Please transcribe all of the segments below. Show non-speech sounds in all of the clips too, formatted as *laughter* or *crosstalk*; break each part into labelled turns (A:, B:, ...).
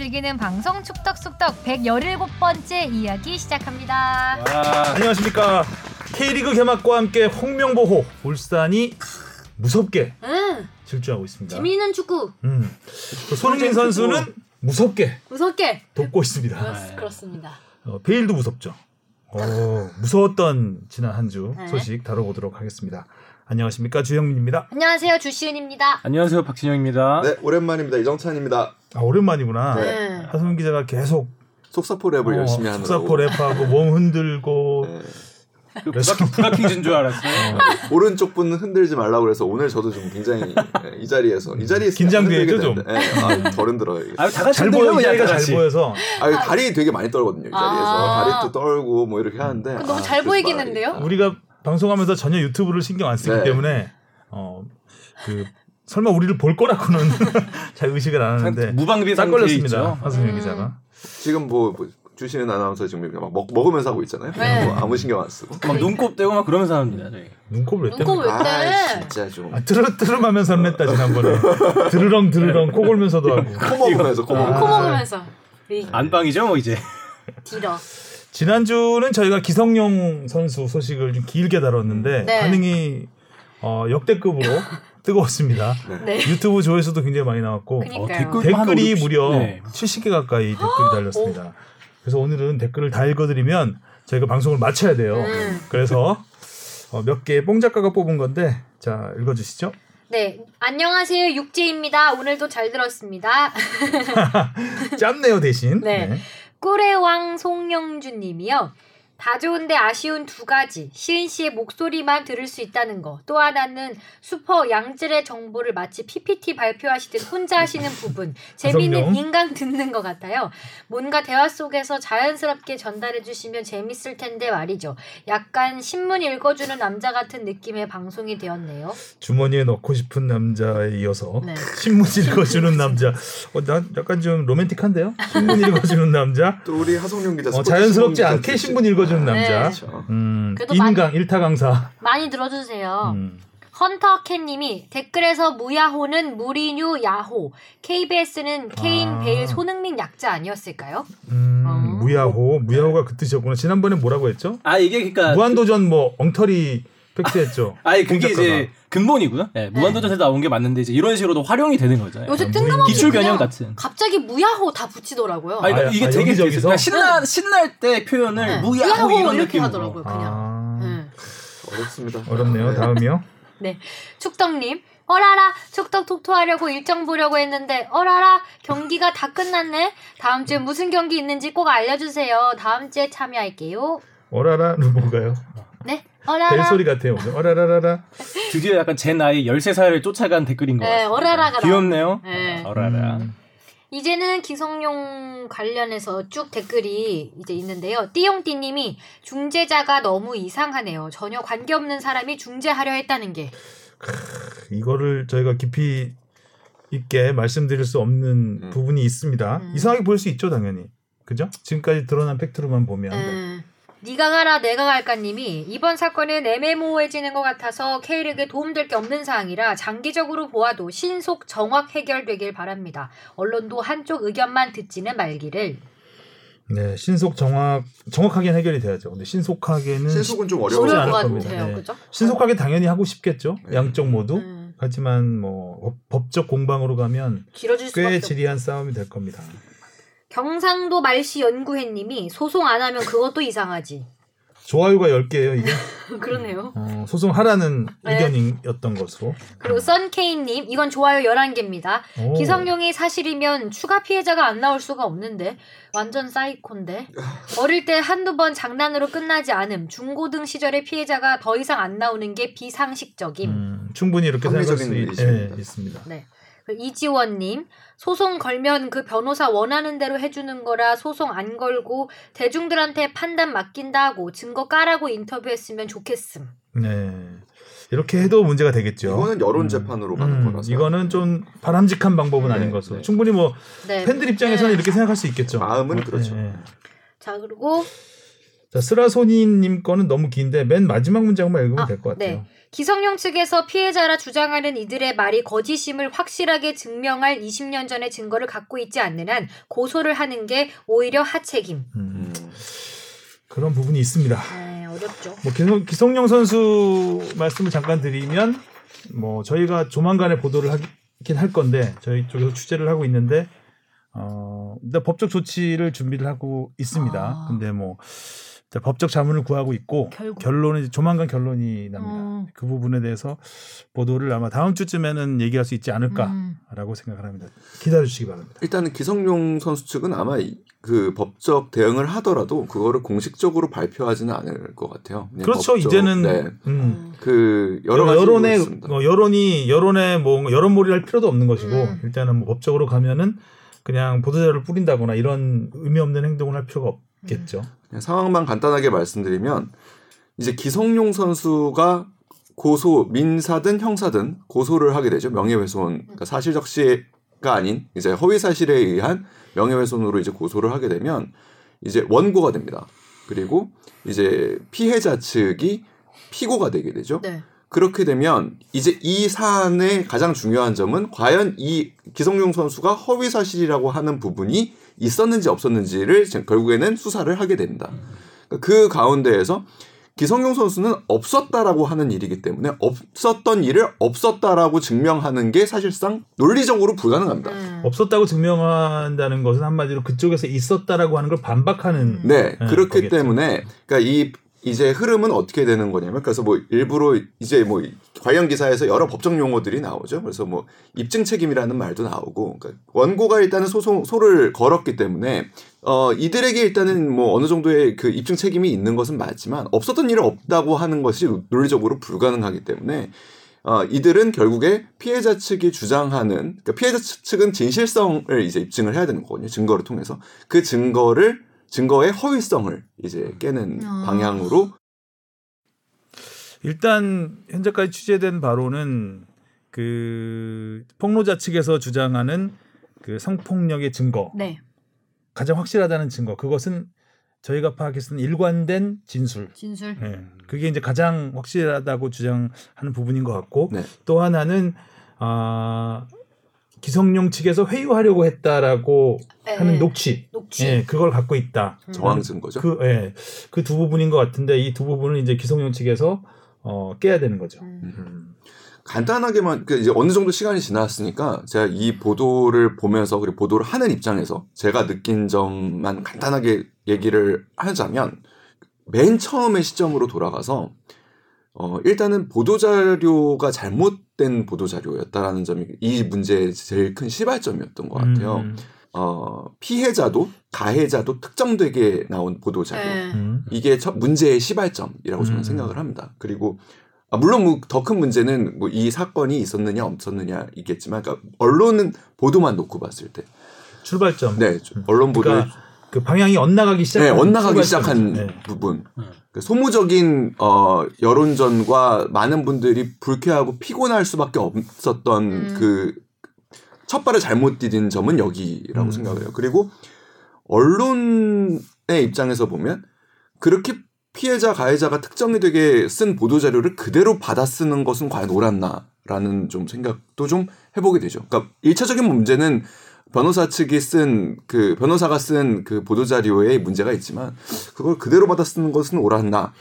A: 즐기는 방송 축덕숙덕 117번째 이야기 시작합니다.
B: 아, 안녕하십니까. K리그 개막과 함께 홍명보호 울산이 무섭게
C: 응,
B: 질주하고 있습니다.
C: 재미있는 축구
B: 음. 또 손흥민 선수는 무섭게
C: 무섭게
B: 돕고 있습니다.
C: 그렇, 그렇습니다.
B: 어, 베일도 무섭죠. 어, 무서웠던 지난 한주
C: 네.
B: 소식 다뤄보도록 하겠습니다. 안녕하십니까 주영민입니다.
C: 안녕하세요 주시은입니다.
D: 안녕하세요 박진영입니다.
E: 네, 오랜만입니다. 이정찬입니다.
B: 아, 오랜만이구나.
C: 네.
B: 하수민 기자가 계속
E: 속사포 랩을 열심히 하느라고.
B: 속사포 랩하고 몸 흔들고
E: 네.
D: 그 부가킹, 부가킹진 줄 알았어요.
E: 오른쪽 분은 흔들지 말라고 그래서 오늘 저도 좀 굉장히 네, 이 자리에서 이 자리에서
B: 긴장되죠, 좀.
E: 네, 아, 덜 흔들어요. 이게.
D: 아, 다 같이
B: 잘 보여 이 자리가 잘
D: 같이.
B: 보여서
E: 아, 다리 되게 많이 떨거든요. 이 자리에서
C: 아.
E: 다리도 떨고 뭐 이렇게 하는데
C: 너무
E: 아,
C: 잘 보이겠는데요?
E: 말이-
B: 우리가 방송하면서 전혀 유튜브를 신경 안 쓰기
E: 네.
B: 때문에 어 그 설마 우리를 볼 거라고는 *laughs* 잘 의식을 안 하는데
D: 무방비
B: 딱 걸렸습니다. 하수민
C: 음.
B: 기자가.
E: 지금 뭐, 뭐 주시는 아나운서 지금 막 먹, 먹으면서 하고 있잖아요.
C: 네.
E: 뭐 아무 신경 안 쓰고.
D: 막 눈곱 떼고 막 그러면서 합니다. 저희.
B: 눈곱을 왜
C: 눈곱
B: 때문에?
C: 왜 떼?
E: 아, 진짜 좀.
B: 아, 트르 트름하면서 냈다 지난번에. 드르렁 드르렁 코 골면서도 하고. *laughs*
E: 코 먹으면서 코
B: 아.
E: 먹으면서.
C: 코 먹으면서 이
D: 안방이죠 뭐 이제.
C: 뒤러.
B: 지난주는 저희가 기성용 선수 소식을 좀 길게 다뤘는데
C: 네.
B: 반응이 어, 역대급으로 *laughs* 뜨거웠습니다.
C: 네.
B: 유튜브 조회수도 굉장히 많이 나왔고
C: 그니까요.
D: 댓글-
B: 댓글이
D: 한
B: 무려
D: 네.
B: 70개 가까이 댓글이 달렸습니다. 그래서 오늘은 댓글을 다 읽어드리면 저희가 방송을 마쳐야 돼요.
C: 음.
B: 그래서 어, 몇개뽕 작가가 뽑은 건데 자 읽어주시죠.
C: 네, 안녕하세요 육지입니다. 오늘도 잘 들었습니다. *laughs*
B: 짧네요 대신.
C: 네. 꿀의 왕 송영준님이요. 다 좋은데 아쉬운 두 가지. 시은 씨의 목소리만 들을 수 있다는 거. 또 하나는 슈퍼 양질의 정보를 마치 PPT 발표하시듯 혼자 하시는 부분. *laughs* 재미있는
B: 하성룡.
C: 인강 듣는 것 같아요. 뭔가 대화 속에서 자연스럽게 전달해 주시면 재밌을 텐데 말이죠. 약간 신문 읽어주는 남자 같은 느낌의 방송이 되었네요.
B: 주머니에 넣고 싶은 남자에 이어서
C: 네.
B: 신문 읽어주는 남자. 어, 나 약간 좀 로맨틱한데요? 신문 읽어주는 남자.
E: 또 우리 하성룡 기자
B: 어, 자연스럽지 않게 신문 읽어 주는
C: 네.
B: 남자.
E: 그렇죠.
B: 음, 인강 일타 강사.
C: 많이 들어주세요.
B: 음.
C: 헌터캣님이 댓글에서 무야호는 무리뉴 야호, KBS는 케인,
B: 아.
C: 베일, 손흥민 약자 아니었을까요?
B: 음,
C: 어.
B: 무야호, 무야호가 그 뜻이었구나. 지난번에 뭐라고 했죠?
D: 아 이게 그러니까
B: 무한도전 뭐 엉터리 팩트했죠. *laughs*
D: 아니 그게
B: 공작가가.
D: 이제 근본이고요. 네, 무한도전에서 나온 게 맞는데 이제 이런 식으로도 활용이 되는 거죠.
C: 요새
B: 아,
C: 뜬금없이
D: 기출
C: 그냥
D: 변형 같은.
C: 갑자기 무야호 다 붙이더라고요.
D: 아니 그러니까
B: 아,
D: 이게
B: 아,
D: 되게
B: 여기저기서?
D: 그러니까 신나 신날 때 표현을
C: 네.
D: 무야호
C: 무야호
D: 이런
C: 이렇게
D: 느낌으로.
C: 하더라고요. 그냥.
B: 아,
C: 네.
E: 어렵습니다.
B: 어렵네요.
E: 네.
B: 다음이요. *laughs*
C: 네. 축덕님. 어라라 축덕 톡토하려고 일정 보려고 했는데 어라라 경기가 다 끝났네 다음 주에 무슨 경기 있는지 꼭 알려주세요 다음 주에 참여할게요
B: 어라라 루보가요.
C: 네 어라라
B: 벨소리 같아요. 어라라라라.
D: 드디어 약간 제 나이 13살을 쫓아간 댓글인
C: 것네
D: 같아요.
C: 어라라가
D: 귀엽네요.
C: 네.
D: 어라라.
B: 음.
C: 이제는 기성용 관련해서 쭉 댓글이 이제 있는데요. 띠용띠님이 중재자가 너무 이상하네요. 전혀 관계없는 사람이 중재하려 했다는 게.
B: 이거를 저희가 깊이 있게 말씀드릴 수 없는
E: 음.
B: 부분이 있습니다.
C: 음.
B: 이상하게 보일 수 있죠, 당연히. 그죠? 지금까지 드러난 팩트로만 보면.
C: 음. 네가 가라 내가 갈까님이 이번 사건은 애매모호해지는 것 같아서 K리그에 도움될 게 없는 사항이라 장기적으로 보아도 신속 정확 해결되길 바랍니다. 언론도 한쪽 의견만 듣지는 말기를.
B: 네, 신속 정확 정확하게 해결이 돼야죠. 근데 신속하게는
E: 신속은 좀.
C: 어려울
B: 않을
C: 것
B: 겁니다.
C: 같아요.
B: 네.
C: 그죠?
B: 신속하게 당연히 하고 싶겠죠.
E: 네.
B: 양쪽 모두.
C: 음.
B: 하지만 뭐 법- 법적 공방으로 가면
C: 꽤없
B: 지리한 싸움이 될 겁니다.
C: 경상도 말씨 연구회님이 소송 안 하면 그것도 이상하지.
B: 좋아요가 10개예요, 이게. *laughs*
C: 그러네요.
B: 어, 소송하라는
C: 네.
B: 의견이었던 것으로.
C: 그리고 썬케이님 이건 좋아요 11개입니다.
B: 오.
C: 기성용이 사실이면 추가 피해자가 안 나올 수가 없는데 완전 사이콘데 어릴 때 한두 번 장난으로 끝나지 않음 중고등 시절의 피해자가 더 이상 안 나오는 게 비상식적임.
B: 음, 충분히 이렇게 생각할 수 있. 예, 있습니다.
C: 네. 그리고 이지원님 소송 걸면 그 변호사 원하는 대로 해주는 거라 소송 안 걸고 대중들한테 판단 맡긴다 하고 증거 까라고 인터뷰했으면 좋겠음.
B: 네. 이렇게 해도 문제가 되겠죠.
E: 이거는 여론
B: 음.
E: 재판으로 가는
B: 음,
E: 거라서.
B: 이거는 좀 바람직한 방법은
E: 네,
B: 아닌 것으로.
E: 네.
B: 충분히 뭐
C: 네.
B: 팬들 입장에서는
C: 네.
B: 이렇게 생각할 수 있겠죠.
E: 마음은
B: 어,
E: 그렇죠.
B: 예, 예.
C: 자 그리고
B: 자, 스라소니님 거는 너무 긴데 맨 마지막 문장만 읽으면
C: 아,
B: 될것 같아요.
C: 네. 기성용 측에서 피해자라 주장하는 이들의 말이 거짓임을 확실하게 증명할 20년 전의 증거를 갖고 있지 않는 한 고소를 하는 게 오히려 하책임.
B: 음,
E: 음.
B: 그런 부분이 있습니다.
C: 네, 어렵죠.
B: 뭐 기성, 기성용 선수 말씀을 잠깐 드리면 뭐 저희가 조만간에 보도를 하긴 할 건데 저희 쪽에서 취재를 하고 있는데 어 일단 법적 조치를 준비를 하고 있습니다.
A: 아.
B: 근데 뭐 법적 자문을 구하고 있고
A: 결국.
B: 결론은 조만간 결론이 납니다.
A: 음.
B: 그 부분에 대해서 보도를 아마 다음 주쯤에는 얘기할 수 있지 않을까라고
A: 음.
B: 생각을 합니다. 기다려 주시기 바랍니다.
E: 일단은 기성용 선수 측은 아마 이- 그 법적 대응을 하더라도 그거를 공식적으로 발표하지는 않을 것 같아요. 그냥
B: 그렇죠.
E: 법적-
B: 이제는
E: 네.
B: 음.
C: 음.
E: 그 여러 가지
B: 여론에. 어, 여론이 여론에 뭐 여론몰이를 할 필요도 없는 것이고
C: 음.
B: 일단은 뭐 법적으로 가면은 그냥 보도자료를 뿌린다거나 이런 의미 없는 행동을 할 필요가 없 겠죠.
E: 그냥 상황만 간단하게 말씀드리면 이제 기성용 선수가 고소 민사든 형사든 고소를 하게 되죠 명예훼손 그러니까 사실적시가 아닌 이제 허위 사실에 의한 명예훼손으로 이제 고소를 하게 되면 이제 원고가 됩니다. 그리고 이제 피해자 측이 피고가 되게 되죠.
C: 네.
E: 그렇게 되면 이제 이 사안의 가장 중요한 점은 과연 이 기성용 선수가 허위 사실이라고 하는 부분이 있었는지 없었는지를 결국에는 수사를 하게 됩니다. 그 가운데에서 기성용 선수는 없었다라고 하는 일이기 때문에 없었던 일을 없었다라고 증명하는 게 사실상 논리적으로 불가능합니다.
C: 음.
B: 없었다고 증명한다는 것은 한마디로 그쪽에서 있었다라고 하는 걸 반박하는
E: 네,
B: 네,
E: 그렇기
B: 거겠죠.
E: 때문에 그러니까 이 이제 흐름은 어떻게 되는 거냐면 그래서 뭐 일부러 이제 뭐 관련 기사에서 여러 법적 용어들이 나오죠. 그래서 뭐 입증 책임이라는 말도 나오고 그러니까 원고가 일단은 소송 소를 걸었기 때문에 어 이들에게 일단은 뭐 어느 정도의 그 입증 책임이 있는 것은 맞지만 없었던 일은 없다고 하는 것이 논리적으로 불가능하기 때문에 어, 이들은 결국에 피해자 측이 주장하는 그러니까 피해자 측- 측은 진실성을 이제 입증을 해야 되는 거거든요. 증거를 통해서 그 증거를 증거의 허위성을 이제 깨는
A: 아.
E: 방향으로
B: 일단 현재까지 취재된 바로는 그 폭로자 측에서 주장하는 그 성폭력의 증거
A: 네.
B: 가장 확실하다는 증거 그것은 저희가 파악했을 때 일관된 진술
A: 진술.
B: 예. 그게 이제 가장 확실하다고 주장하는 부분인 것 같고
E: 네.
B: 또 하나는 아 기성용 측에서 회유하려고 했다라고
C: 네.
B: 하는 녹취,
C: 녹취.
B: 예, 그걸 갖고 있다.
C: 음.
E: 정황 증거죠.
B: 그, 예, 그 두 부분인 것 같은데 이 두 부분은 이제 기성용 측에서 어, 깨야 되는 거죠.
C: 음.
B: 음.
E: 간단하게만 그 이제 어느 정도 시간이 지났으니까 제가 이 보도를 보면서 그리고 보도를 하는 입장에서 제가 느낀 점만 간단하게 얘기를 하자면 맨 처음의 시점으로 돌아가서 어 일단은 보도 자료가 잘못된 보도 자료였다라는 점이 이 문제의 제일 큰 시발점이었던 것 같아요.
B: 음,
E: 어 피해자도 가해자도 특정되게 나온 보도 자료.
C: 네.
B: 음.
E: 이게 첫 문제의 시발점이라고 저는
B: 음.
E: 생각을 합니다. 그리고 아, 물론 뭐 더 큰 문제는 뭐 이 사건이 있었느냐 없었느냐 있겠지만, 그러니까 언론은 보도만 놓고 봤을 때,
B: 출발점.
E: 네 저- 언론 보도
B: 그러니까 그 방향이 엇나가기 시작.
E: 네, 엇나가기 시작한
B: 네.
E: 부분,
D: 음.
E: 그 소모적인 어, 여론전과 많은 분들이 불쾌하고 피곤할 수밖에 없었던
C: 음.
E: 그 첫발을 잘못 디딘 점은 여기라고
B: 음.
E: 생각을 해요. 그리고 언론의 입장에서 보면 그렇게 피해자 가해자가 특정이 되게 쓴 보도 자료를 그대로 받아 쓰는 것은 과연 옳았나라는 좀 생각도 좀 해보게 되죠. 그러니까 일차적인 문제는 변호사 측이 쓴 그 변호사가 쓴 그 보도 자료에 문제가 있지만 그걸 그대로 받아 쓰는 것은 옳았나.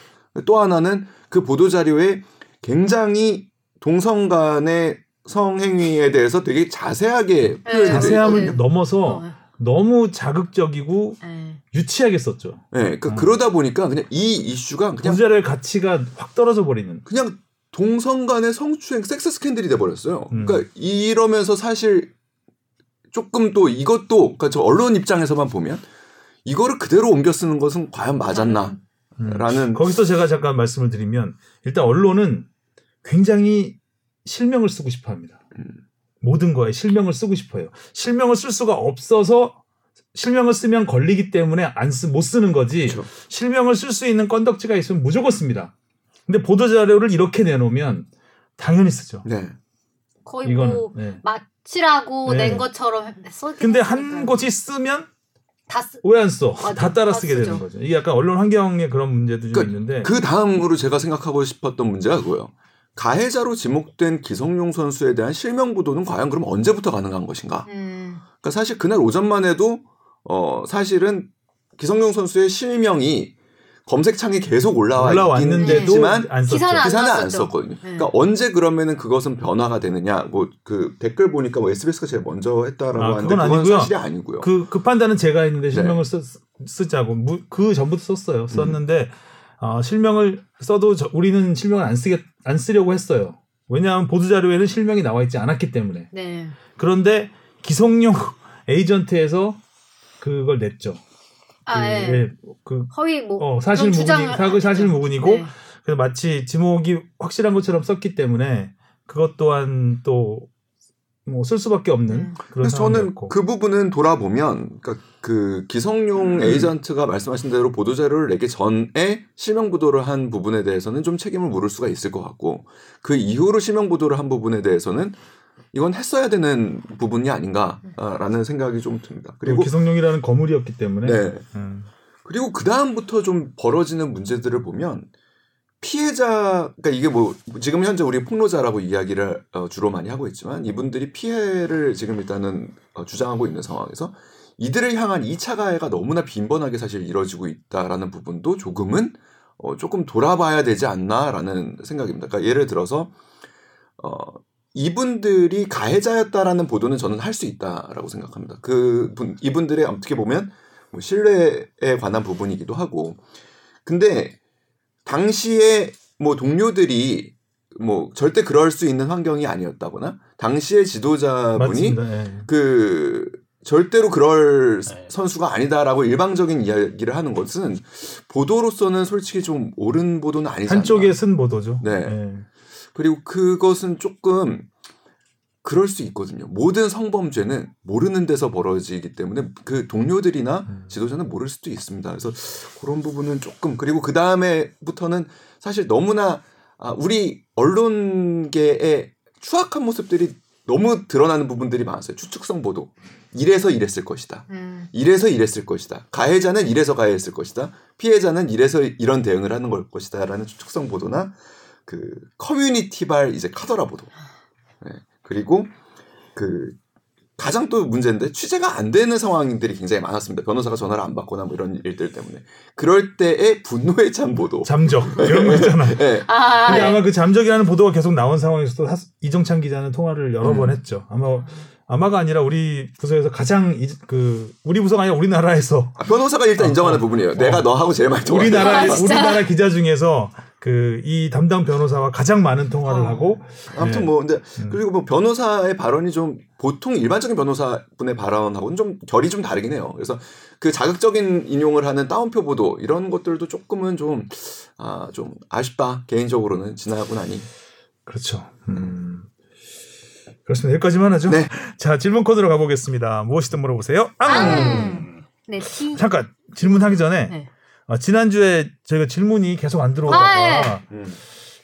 E: 또 하나는 그 보도 자료에 굉장히 동성 간의 성행위에 대해서 되게 자세하게
C: 네,
E: 표현이 돼
B: 자세함을
C: 네.
B: 넘어서
C: 어,
B: 너무 자극적이고
C: 네.
B: 유치하게 썼죠.
E: 네, 그러니까
B: 음.
E: 그러다 보니까 그냥 이 이슈가 그냥
B: 보자료의 가치가 확 떨어져 버리는.
E: 그냥 동성 간의 성추행 섹스 스캔들이 돼 버렸어요.
B: 음.
E: 그러니까 이러면서 사실 조금 또 이것도 그러니까 저 언론 입장에서만 보면 이거를 그대로 옮겨 쓰는 것은 과연 맞았나 라는
B: 음. 거기서 제가 잠깐 말씀을 드리면 일단 언론은 굉장히 실명을 쓰고 싶어 합니다.
E: 음.
B: 모든 거에 실명을 쓰고 싶어요. 실명을 쓸 수가 없어서 실명을 쓰면 걸리기 때문에 안 쓰, 못 쓰는 거지.
E: 그렇죠.
B: 실명을 쓸 수 있는 건덕지가 있으면 무조건 씁니다. 근데 보도 자료를 이렇게 내놓으면 당연히 쓰죠.
E: 네.
C: 거의
B: 이거는.
C: 뭐
B: 네.
C: 마 치라고
B: 네.
C: 낸 것처럼 써.
B: 근데 한 곳이 쓰면
C: 다 쓰.
B: 왜안 써?
C: 맞아,
B: 다 따라
C: 다
B: 쓰게
C: 쓰죠.
B: 되는 거죠. 이게 약간 언론 환경의 그런 문제도 좀
E: 그러니까
B: 있는데
E: 그 다음으로 제가 생각하고 싶었던 문제가 그거예요. 가해자로 지목된 기성용 선수에 대한 실명 보도는 과연 그럼 언제부터 가능한 것인가?
C: 음.
E: 그러니까 사실 그날 오전만 해도 어 사실은 기성용 선수의 실명이 검색창에 계속 올라와
B: 올라왔는데도
E: 있지만
B: 안 썼죠.
C: 기사는 안
E: 기사는 안. 썼거든요.
C: 네.
E: 그러니까 언제 그러면은 그것은 변화가 되느냐? 뭐 그 댓글 보니까 뭐 SBS가 제일 먼저 했다라고
B: 아,
E: 하는데
B: 그건
E: 그건
B: 아니고요.
E: 사실이 아니고요.
B: 그, 그 판단은 제가 했는데
E: 네.
B: 실명을 쓰, 쓰자고 무- 그 전부터 썼어요.
E: 음.
B: 썼는데 어, 실명을 써도 저- 우리는 실명을 안 쓰게 안 쓰려고 했어요. 왜냐하면 보도 자료에는 실명이 나와 있지 않았기 때문에.
C: 네.
B: 그런데 기성용 *laughs* 에이전트에서 그걸 냈죠.
C: 아,
B: 그,
C: 예.
B: 예, 그
C: 허위 뭐
B: 어, 사실
C: 주장을
B: 사실 사실. 무근이고
C: 네.
B: 그래서 마치 지목이 확실한 것처럼 썼기 때문에 그것 또한 또 뭐 쓸 수밖에 없는
C: 음.
B: 그런
E: 그래서 저는
B: 상황이었고.
E: 그 부분은 돌아보면 그러니까 그 기성용
B: 음.
E: 에이전트가 말씀하신 대로 보도 자료를 내기 전에 실명 보도를 한 부분에 대해서는 좀 책임을 물을 수가 있을 것 같고 그 이후로 실명 보도를 한 부분에 대해서는 이건 했어야 되는 부분이 아닌가라는 생각이 좀 듭니다.
B: 그리고
E: 그리고
B: 기성용이라는 거물이었기 때문에
E: 네.
B: 음.
E: 그리고 그 다음부터 좀 벌어지는 문제들을 보면 피해자 그러니까 이게 뭐 지금 현재 우리 폭로자라고 이야기를 어, 주로 많이 하고 있지만 이분들이 피해를 지금 일단은 어, 주장하고 있는 상황에서 이들을 향한 2차 가해가 너무나 빈번하게 사실 이뤄지고 있다라는 부분도 조금은 어, 조금 돌아봐야 되지 않나라는 생각입니다. 그러니까 예를 들어서 어, 이분들이 가해자였다라는 보도는 저는 할 수 있다라고 생각합니다. 그 분, 이분들의 어떻게 보면 뭐 신뢰에 관한 부분이기도 하고 근데 당시에 뭐 동료들이 뭐 절대 그럴 수 있는 환경이 아니었다거나 당시의 지도자분이.
B: 예.
E: 그 절대로 그럴
D: 네.
E: 선수가 아니다라고 일방적인 이야기를 하는 것은 보도로서는 솔직히 좀 옳은 보도는 않나.
B: 한쪽에 쓴 보도죠.
E: 네.
B: 예.
E: 그리고 그것은 조금 그럴 수 있거든요. 모든 성범죄는 모르는 데서 벌어지기 때문에 그 동료들이나
B: 음.
E: 지도자는 모를 수도 있습니다. 그래서 그런 부분은 조금 그리고 그 다음에부터는 사실 너무나 아, 우리 언론계의 추악한 모습들이 너무 드러나는 부분들이 많았어요. 추측성 보도. 이래서 이랬을 것이다.
C: 음.
E: 이래서 이랬을 것이다. 가해자는 이래서 가해했을 것이다. 피해자는 이래서 이런 대응을 하는 걸 것이다라는 추측성 보도나 그 커뮤니티발 이제 카더라 보도. 네. 그리고 그 가장 또 문제인데 취재가 안 되는 상황들이 굉장히 많았습니다. 변호사가 전화를 안 받거나 뭐 이런 일들 때문에. 그럴 때의 분노에 찬 보도.
B: 잠적 이런 거 있잖아.
E: 네.
C: 아,
B: 근데
C: 네.
B: 아마 그 잠적이라는 보도가 계속 나온 상황에서도 하- 이정찬 기자는 통화를 여러
E: 음.
B: 번 했죠. 아마 아마가 아니라 우리 부서에서 가장 이, 그 우리 부서가 아니라 우리나라에서
E: 아, 변호사가 일단 인정하는 부분이에요. 내가 너하고 제일 많이 통화.
B: 우리나라
C: 아?
B: 우리나라 기자 중에서 그 이 담당 변호사와 가장 많은 통화를
C: 어.
B: 하고
E: 아무튼
B: 네.
E: 뭐 근데
B: 음.
E: 그리고 뭐 변호사의 발언이 좀 보통 일반적인 변호사분의 발언하고는 좀 결이 좀 다르긴 해요. 그래서 그 자극적인 인용을 하는 따옴표 보도 이런 것들도 조금은 좀 아, 좀 아쉽다. 개인적으로는 지나고 나니.
B: 그렇죠. 음. 그렇습니다. 여기까지만 하죠.
E: 네.
B: 자 질문 코드로 가보겠습니다. 무엇이든 물어보세요. 앙!
C: 음. 네.
B: 잠깐 질문하기 전에
C: 네.
B: 어, 지난주에 저희가 질문이 계속 안 들어오다가
C: 아,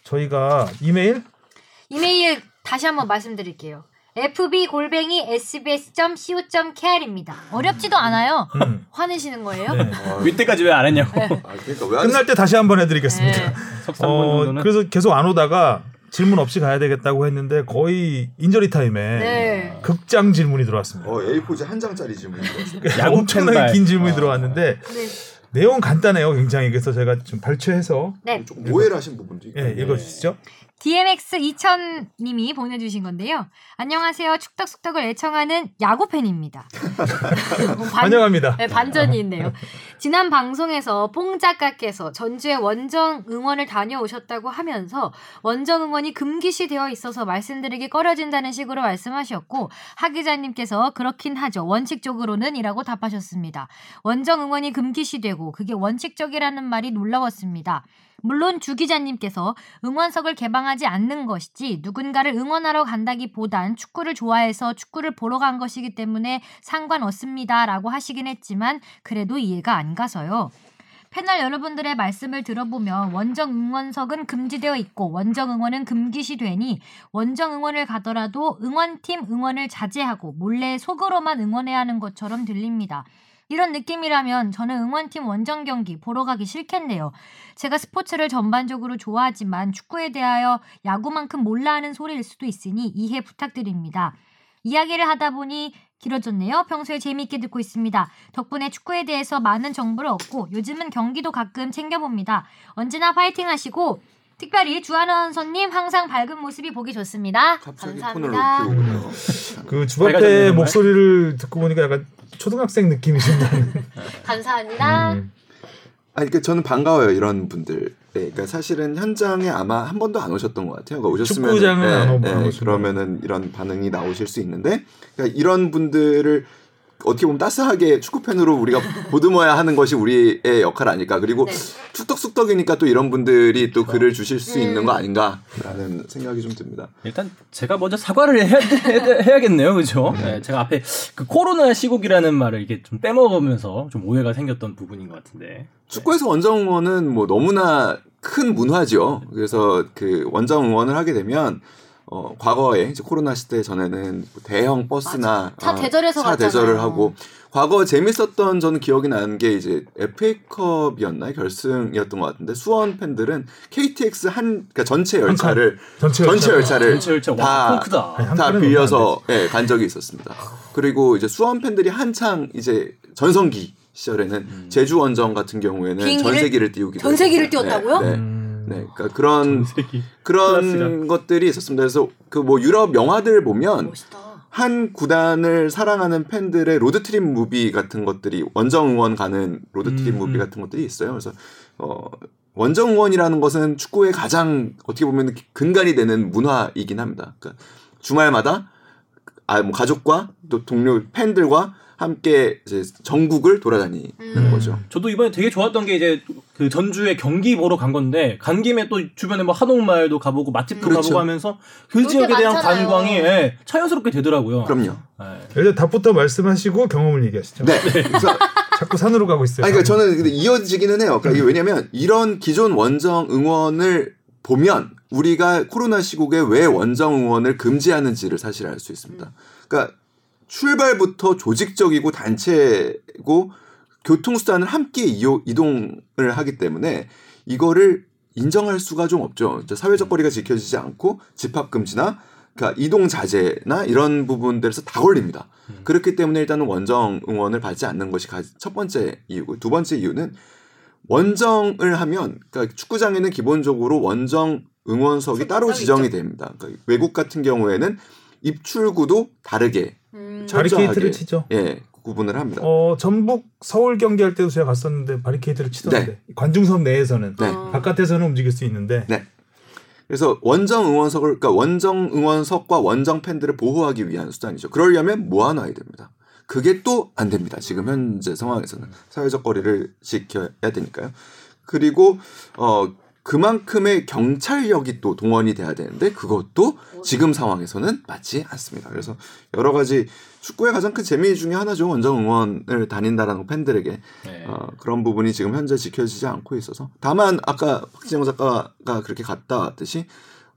B: 저희가 이메일
C: 이메일 다시 한번 말씀드릴게요. fb 골뱅이 sbs.co.kr입니다.
A: 어렵지도 않아요.
B: 음,
C: 화내시는 거예요?
B: 네.
D: 이때까지 왜 안 했냐고.
E: 아, 그러니까 왜 안
B: 끝날 때 다시 한번 해드리겠습니다.
C: 네. *laughs*
D: 석 3분
B: 어. 그래서 계속 안 오다가 질문 없이 가야 되겠다고 했는데 거의 인저리 타임에
C: 네.
B: 극장 질문이 들어왔습니다.
E: 어, A4지 한 장짜리 질문이 들어왔어요.
B: 엄청나게. 긴 질문이
D: 어.
B: 들어왔는데
C: 네.
B: 내용 간단해요, 굉장히. 그래서 제가 좀 발췌해서
C: 네.
E: 조금 오해를 하신 부분도 있고.
B: 예, 읽어주시죠.
A: DMX 2000님이 보내주신 건데요. 안녕하세요. 축덕숙덕을 애청하는 야구 팬입니다. 어, *laughs* 반-
B: 환영합니다.
A: 네, 반전이 있네요. 지난 방송에서 뽕 작가께서 전주에 원정 응원을 다녀오셨다고 하면서 원정 응원이 금기시 되어 있어서 말씀드리기 꺼려진다는 식으로 말씀하셨고 하 기자님께서 그렇긴 하죠. 원칙적으로는 이라고 답하셨습니다. 원정 응원이 금기시 되고 그게 원칙적이라는 말이 놀라웠습니다. 물론 주 기자님께서 응원석을 개방하지 않는 것이지 누군가를 응원하러 간다기 보단 축구를 좋아해서 축구를 보러 간 것이기 때문에 상관없습니다 라고 하시긴 했지만 그래도 이해가 안 가서요. 패널 여러분들의 말씀을 들어보면 원정 응원석은 금지되어 있고 원정 응원은 금기시되니 원정 응원을 가더라도 응원팀 응원을 자제하고 몰래 속으로만 응원해야 하는 것처럼 들립니다. 이런 느낌이라면 저는 응원팀 원정 경기 보러 가기 싫겠네요. 제가 스포츠를 전반적으로 좋아하지만 축구에 대하여 야구만큼 몰라 하는 소리일 수도 있으니 이해 부탁드립니다. 이야기를 하다 보니 길어졌네요. 평소에 재미있게 듣고 있습니다. 덕분에 축구에 대해서 많은 정보를 얻고 요즘은 경기도 가끔 챙겨봅니다. 언제나 파이팅 하시고 특별히 주한원 선님 항상 밝은 모습이 보기 좋습니다.
E: 갑자기
A: 감사합니다.
B: 그 주바페. 목소리를 듣고 보니까 약간 초등학생 느낌이 좀 나는.
A: 감사합니다.
B: 음.
E: 아니 그러니까 저는 반가워요 이런 분들. 네, 그러니까 사실은 현장에 아마 한 번도 안 오셨던 것 같아요. 그러니까 오셨으면
B: 축구장은 안 오고 안 오시고.
E: 그러면은 이런 반응이 나오실 수 있는데 그러니까 이런 분들을 어떻게 보면 따스하게 축구 팬으로 우리가 *laughs* 보듬어야 하는 것이 우리의 역할 아닐까. 그리고
A: 네.
E: 쑥덕쑥덕이니까 또 이런 분들이 또 글을 주실
A: 음.
E: 수 있는 거 아닌가라는 생각이 좀 듭니다.
D: 일단 제가 먼저 사과를 해야, 해야, 겠네요 그죠? 네, 제가 앞에 그 코로나 시국이라는 말을 이게 좀 빼먹으면서 좀 오해가 생겼던 부분인 것 같은데.
E: 축구에서 원정 응원은 뭐 너무나 큰 문화죠. 그래서 그 원정 응원을 하게 되면 어 과거에 이제 코로나 시대 전에는 대형 버스나
A: 차
E: 어,
A: 대절해서
E: 차
A: 갔잖아요.
E: 대절을 하고 과거 재밌었던 저는 기억이 나는 게 이제 FA컵이었나요 결승이었던 것 같은데 수원 팬들은 KTX 한 그러니까 전체 열차를
B: 전체
E: 전체
B: 열차.
E: 열차를
D: 전체 열차 와,
E: 다한다 빌려서 예, 간 적이 있었습니다. 그리고 이제 수원 팬들이 한창 이제 전성기 시절에는 제주 원정 같은 경우에는
A: 비행기를?
E: 전세기를 띄우기도
A: 전세기를. 띄웠다고요?
E: 네, 네.
B: 음.
E: 네, 그러니까 그런. 그런
D: 클래스가.
E: 것들이 있었습니다. 그래서 그 뭐 유럽 영화들 보면
A: 멋있다.
E: 한 구단을 사랑하는 팬들의 road trip movie 같은 것들이 원정 응원 가는 road trip
D: 음,
E: movie
D: 음.
E: 같은 것들이 있어요. 그래서 어 원정 응원이라는 것은 축구의 가장 어떻게 보면 근간이 되는 문화이긴 합니다. 그러니까 주말마다 아 뭐 가족과 또 동료 팬들과 함께 이제 전국을 돌아다니는
A: 음.
E: 거죠.
D: 저도 이번에 되게 좋았던 게 이제 그 전주에 경기 보러 간 건데 간 김에 또 주변에 뭐 한옥마을도 가보고 맛집도
E: 그렇죠.
D: 가보고 하면서
A: 그게
D: 지역에 대한
A: 많잖아요.
D: 관광이 예, 자연스럽게 되더라고요.
E: 그럼요.
D: 예.
B: 일단 답부터 말씀하시고 경험을 얘기하시죠.
E: 네. 그래서
B: 자꾸 산으로 가고 있어요.
E: 아니, 그러니까 저는 근데 이어지기는 해요. 그러니까 이게 왜냐면 이런 기존 원정 응원을 보면 우리가 코로나 시국에 왜 원정 응원을 금지하는지를 사실 알 수 있습니다. 그러니까 출발부터 조직적이고 단체고 교통수단을 함께 이용, 이동을 하기 때문에 이거를 인정할 수가 좀 없죠. 사회적 거리가 지켜지지 않고 집합 금지나 그러니까 이동 자제나 이런 부분들에서 다 걸립니다. 그렇기 때문에 일단은 원정 응원을 받지 않는 것이 가- 첫 번째 이유고 두 번째 이유는 원정을 하면 그러니까 축구장에는 기본적으로 원정 응원석이 따로 지정이
A: 있죠.
E: 됩니다. 그러니까 외국 같은 경우에는 입출구도 다르게
A: 음.
E: 철저하게
B: 바리케이트를 치죠.
E: 예 구분을 합니다.
B: 어 전북 서울 경기할 때도 제가 갔었는데 바리케이트를 치던데 관중석 내에서는
E: 네.
A: 어.
B: 바깥에서는 움직일 수 있는데
E: 네. 그래서 원정 응원석을 그러니까 원정 응원석과 원정 팬들을 보호하기 위한 수단이죠. 그러려면 모아놔야 됩니다. 그게 또 안 됩니다. 지금 현재 상황에서는 사회적 거리를 지켜야 되니까요. 그리고 어 그만큼의 경찰력이 또 동원이 돼야 되는데 그것도 지금 상황에서는 맞지 않습니다. 그래서 여러 가지 축구의 가장 큰 재미 중에 하나죠. 원정 응원을 다닌다라는 팬들에게
D: 네.
E: 어, 그런 부분이 지금 현재 지켜지지 않고 있어서 다만 아까 박진영 작가가 그렇게 갔다 왔듯이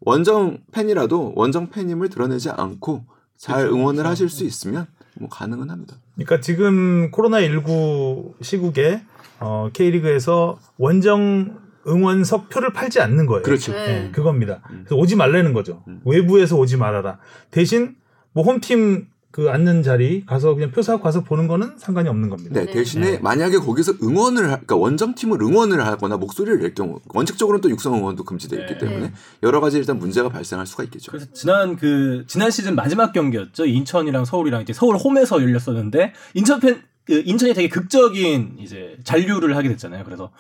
E: 원정 팬이라도 원정 팬임을 드러내지 않고 잘
D: 그렇죠,
E: 응원을
D: 그렇죠.
E: 하실 수 있으면 뭐 가능은 합니다.
B: 그러니까 지금 코로나 19 시국에 어, K리그에서 원정 응원석 표를 팔지 않는 거예요.
E: 그렇죠.
A: 네.
B: 네, 그겁니다.
E: 음.
B: 그래서 오지 말라는 거죠.
E: 음.
B: 외부에서 오지 말아라. 대신 뭐 홈팀 그 앉는 자리 가서 그냥 표 사고 가서 보는 거는 상관이 없는 겁니다.
E: 네,
A: 네.
E: 대신에
B: 네.
E: 만약에 거기서 응원을 하, 그러니까 원정 팀을 응원을 하거나 목소리를 낼 경우 원칙적으로는 또 육성 응원도 금지되어 있기
D: 네.
E: 때문에
A: 네.
E: 여러 가지 일단 문제가 발생할 수가 있겠죠.
D: 그래서 지난 그 지난 시즌 마지막 경기였죠. 인천이랑 서울이랑 이제 서울 홈에서 열렸었는데 인천 팬 그 인천이 되게 극적인 이제 잔류를 하게 됐잖아요. 그래서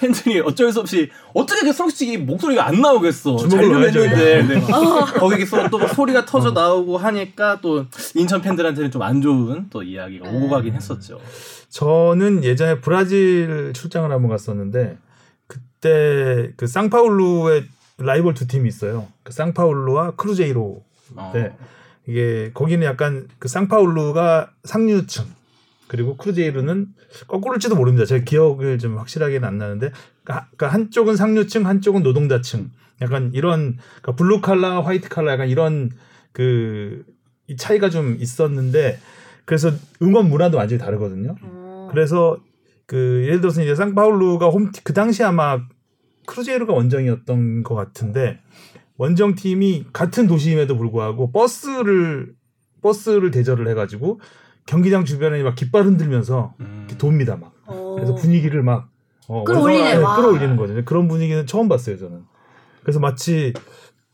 D: 팬들이 어쩔 수 없이 어떻게 그 솔직히 목소리가 안 나오겠어.
B: 주먹을
D: 네, 막 거기서 또 소리가 터져 나오고 하니까 또 인천 팬들한테는 좀 안 좋은 또 이야기가 오고 가긴 했었죠.
B: 저는 예전에 브라질 출장을 한번 갔었는데 그때 그 상파울루에 라이벌 두 팀이 있어요. 그 상파울루와 크루제이로.
D: 어.
B: 네. 이게 거기는 약간 그 상파울루가 상류층 그리고 크루제이로는 거꾸로일지도 모릅니다. 제가 기억을 좀 확실하게는 안 나는데 그러니까 그러니까 한쪽은 상류층, 한쪽은 노동자층. 약간 이런 그러니까 블루 칼라, 화이트 칼라 약간 이런 그이 차이가 좀 있었는데 그래서 응원 문화도 완전히 다르거든요.
A: 어.
B: 그래서 그 예를 들어서 이제 상파울루가 홈 그 당시 아마 크루제이로가 원정이었던 것 같은데 원정 팀이 같은 도시임에도 불구하고 버스를 버스를 대절을 해가지고 경기장 주변에 막 깃발 흔들면서
D: 음.
B: 이렇게 돕니다 막
C: 어.
B: 그래서 분위기를 막 어,
C: 끌어올리네.
B: 끌어올리는 거죠. 그런 분위기는 처음 봤어요 저는. 그래서 마치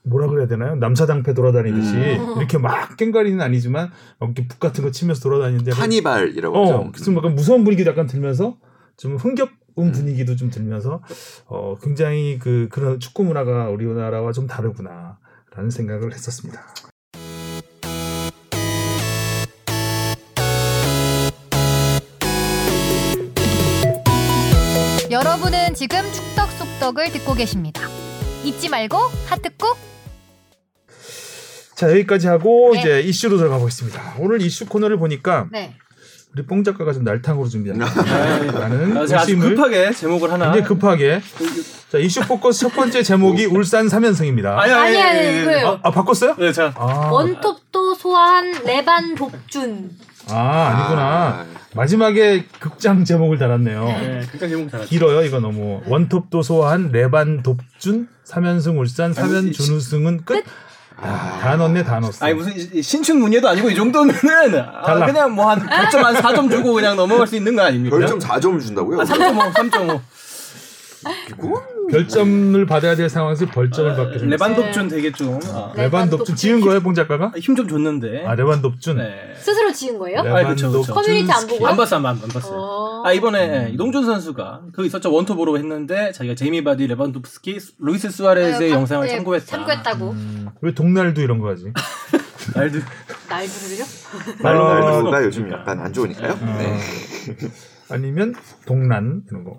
B: 뭐라 그래야 되나요? 남사당패 돌아다니듯이
C: 음.
B: 이렇게 막 깽가리는 아니지만 막 이렇게 북 같은 거 치면서 돌아다니는데 막
E: 카니발이라고
B: 어,
E: 하죠.
B: 좀 약간 무서운 분위기도 약간 들면서 좀 흥겹은 분위기도 좀 들면서 어, 굉장히 그 그런 축구 문화가 우리나라와 좀 다르구나라는 생각을 했었습니다.
A: 여러분은 지금 축덕 속덕을 듣고 계십니다. 잊지 말고 하트 꾹.
B: 자 여기까지 하고
A: 네.
B: 이제 이슈로 들어가 보겠습니다. 오늘 이슈 코너를 보니까
A: 네.
B: 우리 뽕 작가가 좀 날탕으로 준비한
D: 아,
B: 라는
D: 제가 아주
B: 의심을
D: 급하게 제목을 하나.
B: 굉장히 급하게 자 이슈 포커스 첫 번째 제목이 울산 3연승입니다.
D: 아니
C: 아니, 아니,
D: 아니.
C: 이거예요.
B: 아, 아, 바꿨어요?
D: 네, 제가
B: 아,
C: 원톱도 소화한 레반 독준.
B: 아 아니 구나. 마지막에 극장 제목을 달았네요.
D: 네, 극장 제목 잘.
B: 길어요 이거 너무 원톱도 소화한 레반돕준 3연승 울산 3연 준우승은 끝. 아, 다 넣네 다 넣었어.
D: 아니 무슨 이- 신춘 문예도 아니고 이 정도면은 아. 그냥 뭐 한 8점 한 4점 주고 그냥 넘어갈 수 있는 거 아닙니까?
E: 별점 4점 준다고요?
D: 아, 3.5, 3.5.
E: 그건
B: 별점을 받아야 될 상황에서 벌점을 받게 생겼어.
D: 레반독준 되게 좀 아,
B: 레반돕준 지은 거예요 봉 작가가?
D: 힘 좀 줬는데.
B: 아 레반돕준.
D: 네.
C: 스스로 지은 거예요?
B: 네.
D: 아, 그쵸, 그쵸.
C: 커뮤니티 안 보고요?
D: 안 봤어, 안, 봤- 안 봤어요.
C: 어.
D: 아 이번에 이동준 선수가 그 있었죠 원톱으로 했는데 자기가 제이미 바디, 레반도프스키, 루이스 수아레즈의
C: 네,
D: 영상을
C: 네,
D: 참고했다.
C: 참고했다고.
B: 음, 왜 동날도 이런 거 하지?
D: 날도
C: 날 부르려?
E: 말로
B: 어,
E: 날도가 요즘 약간 안 좋으니까요.
B: 어,
E: 네.
B: 아니면 동란 이런 거.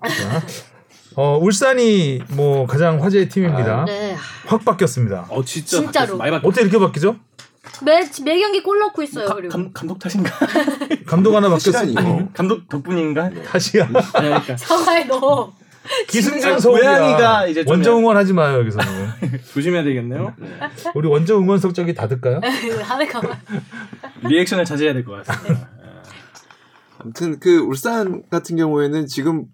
B: 자, 어 울산이 뭐 가장 화제의 팀입니다.
C: 네.
B: 확 바뀌었습니다.
D: 어 진짜
C: 진짜로.
D: 바뀌었어. 많이 바뀌었어.
B: 어떻게 이렇게 바뀌죠?
C: 매, 매 경기 골 넣고 있어요.
D: 가-
C: 그리고.
D: 감, 감독 탓인가? *laughs*
B: 감독 하나 바뀌었어.
E: 시간이요.
D: 감독 덕분인가?
B: 다시야.
D: 아니, 그러니까 *laughs*
C: 사과에 넣어.
B: 기승전
D: 아니,
B: 서울이야.
D: 고양이가 이제 좀
B: 원정 응원하지 마요 여기서는. *laughs*
D: 조심해야 되겠네요.
B: 우리 원정 응원 성적이 다 들까요?
C: 하네 가만.
D: 리액션을 자제해야 될 것 같습니다.
E: 아무튼 그 울산 같은 경우에는 지금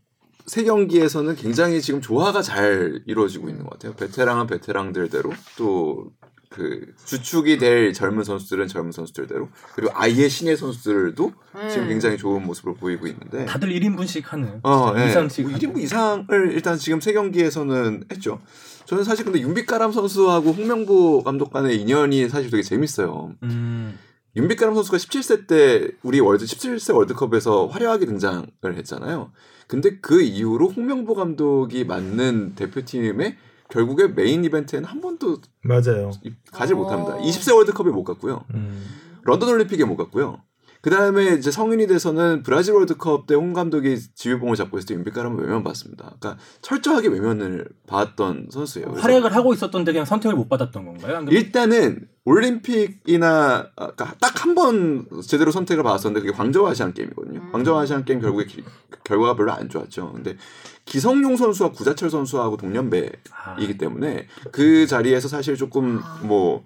E: 세 경기에서는 굉장히 지금 조화가 잘 이루어지고 있는 것 같아요. 베테랑은 베테랑들대로 또 그 주축이 될 젊은 선수들은 젊은 선수들대로 그리고 아예 신예 선수들도 지금 굉장히 좋은 모습을 보이고 있는데
D: 다들 1인분씩 하는
E: 어, 예.
D: 이상씩
E: 뭐 1인분 이상을 일단 지금 세 경기에서는 했죠. 저는 사실 근데 윤빛가람 선수하고 홍명보 감독 간의 인연이 사실 되게 재밌어요.
D: 음,
E: 윤빛가람 선수가 17세 때 우리 월드 17세 월드컵에서 화려하게 등장을 했잖아요. 근데 그 이후로 홍명보 감독이 맡는 대표팀에 결국에 메인 이벤트에는 한 번도
B: 맞아요.
E: 가지
C: 어.
E: 못합니다. 20세 월드컵에 못 갔고요.
B: 음.
E: 런던 올림픽에 못 갔고요. 그 다음에 이제 성인이 돼서는 브라질 월드컵 때 홍 감독이 지휘봉을 잡고 있을 때 윤빛가람을 외면 받습니다. 그러니까 철저하게 외면을 받았던 선수예요.
D: 활약을 하고 있었는데 그냥 선택을 못 받았던 건가요?
E: 일단은 올림픽이나 딱 한 번 제대로 선택을 받았었는데 그게 광저우 아시안 게임이거든요.
C: 음.
E: 광저우 아시안 게임 결국에 기- 결과가 별로 안 좋았죠. 근데 기성용 선수와 구자철 선수하고 동년배이기
D: 아,
E: 때문에 그 자리에서 사실 조금 뭐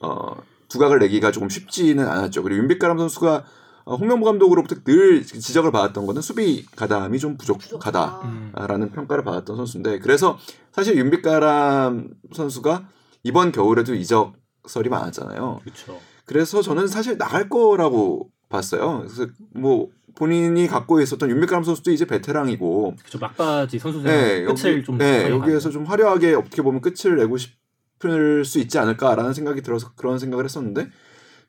E: 어, 두각을 내기가 조금 쉽지는 않았죠. 그리고 윤빛가람 선수가 어, 홍명보 감독으로부터 늘 지적을 받았던 거는 수비 가담이 좀 부족하다.
D: 음.
E: 라는 평가를 받았던 선수인데 그래서 사실 윤빛가람 선수가 이번 겨울에도 이적설이 많았잖아요.
D: 그렇죠.
E: 그래서 저는 사실 나갈 거라고 봤어요. 그래서 뭐 본인이 갖고 있었던 윤빛가람 선수도 이제 베테랑이고
D: 그렇죠. 막바지 선수
E: 네,
D: 생활 끝을
E: 여기,
D: 좀
E: 네, 여기에서 좀 화려하게 어떻게 보면 끝을 내고 싶 을수 있지 않을까라는 생각이 들어서 그런 생각을 했었는데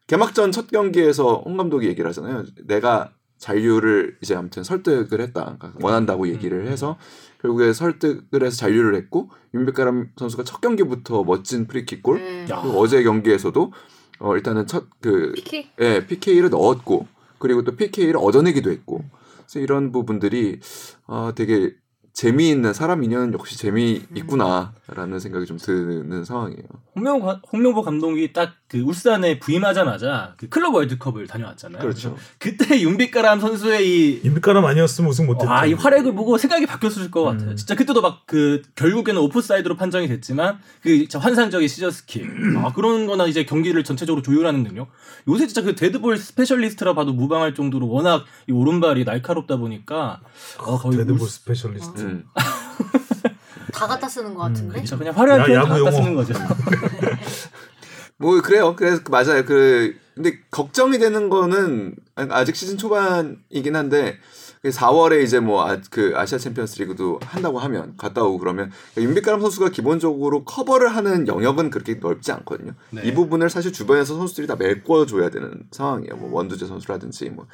E: 개막전 첫 경기에서 홍 감독이 얘기를 하잖아요. 내가 잔류를 이제 아무튼 설득을 했다. 그러니까 원한다고 얘기를 해서 결국에 설득을 해서 잔류를 했고 윤빛가람 선수가 첫 경기부터 멋진 프리킥 골
C: 네.
D: 야.
E: 그리고 어제 경기에서도 어 일단은 첫 그
C: PK.
E: 예, PK를 넣었고 그리고 또 PK를 얻어내기도 했고 그래서 이런 부분들이 어, 되게 재미있는 사람 인연 역시 재미있구나라는 생각이 좀 드는 상황이에요.
D: 홍명보, 가- 홍명보 감독이 딱 그 울산에 부임하자마자 그 클럽 월드컵을 다녀왔잖아요.
E: 그렇죠.
D: 그때 윤빛가람 선수의 이
B: 윤빛가람 아니었으면 우승 못했죠.
D: 아, 이 활약을 보고 생각이 바뀌었을 것 같아요.
B: 음.
D: 진짜 그때도 막 그 결국에는 오프사이드로 판정이 됐지만 그 진짜 환상적인 시저스킥 아, 그런 거나 이제 경기를 전체적으로 조율하는 능력. 요새 진짜 그 데드볼 specialist라 봐도 무방할 정도로 워낙 이 오른발이 날카롭다 보니까 어, 거의
B: 데드볼
D: 울-
B: specialist.
E: 음. *laughs*
C: 다 갖다 쓰는 것 같은데.
D: 진짜 그냥 화려한
B: 야,
D: 표현 갖다
B: 용어.
D: 쓰는 거죠. *laughs*
E: 뭐 그래요. 그래서 그 맞아요. 그 근데 걱정이 되는 거는 아직 시즌 초반이긴 한데 4월에 이제 뭐 그 아시아 챔피언스리그도 한다고 하면 갔다 오고 그러면 윤빛가람 선수가 기본적으로 커버를 하는 영역은 그렇게 넓지 않거든요.
D: 네.
E: 이 부분을 사실 주변에서 선수들이 다 메꿔줘야 되는 상황이에요. 뭐 원두재 선수라든지 뭐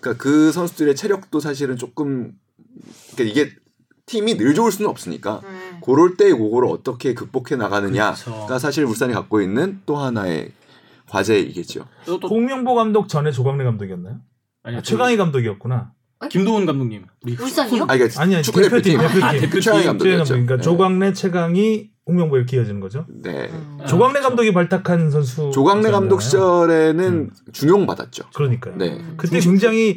E: 그러니까 그 선수들의 체력도 사실은 조금 그러니까 이게 팀이 늘 좋을 수는 없으니까
C: 음.
E: 그럴 때 그거를 어떻게 극복해 나가느냐가
D: 그렇죠.
E: 사실 울산이 갖고 있는 또 하나의 과제이겠죠.
B: 홍명보 감독 전에 조광래 감독이었나요?
D: 아니,
B: 아, 최강희 감독이었구나.
D: 김도훈 감독님.
C: 울산이요?
E: 아, 그러니까
B: 아니 아니
E: 축구
B: 대표팀
E: 대표팀.
B: 대표팀.
D: 아, 대표팀.
E: 최강희
B: 최
E: 감독이었죠.
B: 그러니까
E: 네.
B: 조광래, 최강희, 홍명보 이렇게 이어지는 거죠.
E: 네.
D: 아,
B: 조광래
D: 그렇죠.
B: 감독이 발탁한 선수.
E: 조광래 감독 시절에는
B: 음.
E: 중용 받았죠.
B: 그러니까요.
E: 네.
B: 그때 굉장히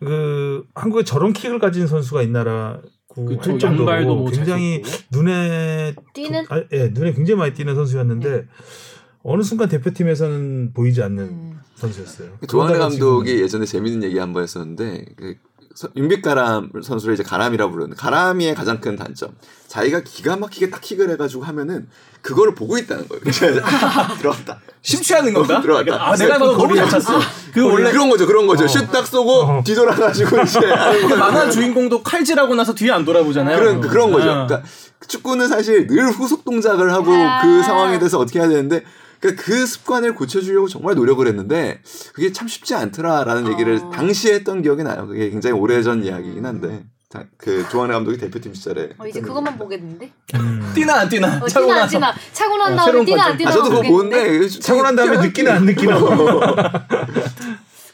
B: 그 한국에 저런 킥을 가진 선수가 있나라 고
D: 그쵸,
B: 할 정도로
D: 양발도 뭐
B: 굉장히
D: 잘 쳤고.
B: 눈에
C: 뛰는?
B: 아, 예, 눈에 굉장히 많이 띄는 선수였는데 어느 순간 대표팀에서는 보이지 않는
C: 음.
B: 선수였어요. 그러다가
E: 감독이
B: 지금
E: 예전에 재밌는 얘기 한 번 했었는데 그 서- 윤빛가람 선수를 이제 가람이라 부르는 가람이의 가장 큰 단점 자기가 기가 막히게 딱 킥을 해가지고 하면은 그거를 보고 있다는 거예요. 아, *laughs* 들어갔다.
D: 심취하는 건가? *laughs*
E: 들어갔다.
D: 아, 내가 봐도 너무 잘 찼어. 그 원래
E: 그런 거죠, 그런 거죠.
B: 어.
E: 슛딱 쏘고
B: 어.
E: 뒤돌아가지고 이제
D: 그. 만화 주인공도 칼질하고 나서 뒤에 안 돌아보잖아요.
E: 그런 그런 거죠.
D: 아.
E: 그러니까 축구는 사실 늘 후속 동작을 하고
C: 아.
E: 그 상황에 대해서 어떻게 해야 되는데 그러니까 그 습관을 고쳐주려고 정말 노력을 했는데 그게 참 쉽지 않더라라는 얘기를
C: 어.
E: 당시에 했던 기억이 나요. 그게 굉장히 오래전 이야기긴 한데 자, 그 조한혜 감독이 대표팀 시절에
C: 어, 이제 그것만. 보겠는데?
B: 음.
D: 뛰나 안 뛰나
C: 어,
D: 차고
C: 뛰나 안
D: 나서
C: 뛰나? 차고 난
D: 어,
C: 다음에 뛰나 안. 뛰나
E: 아 저도 그거? 보는데
B: 차고 난 다음에 *laughs* 느끼나 안 느끼나. *laughs* *laughs*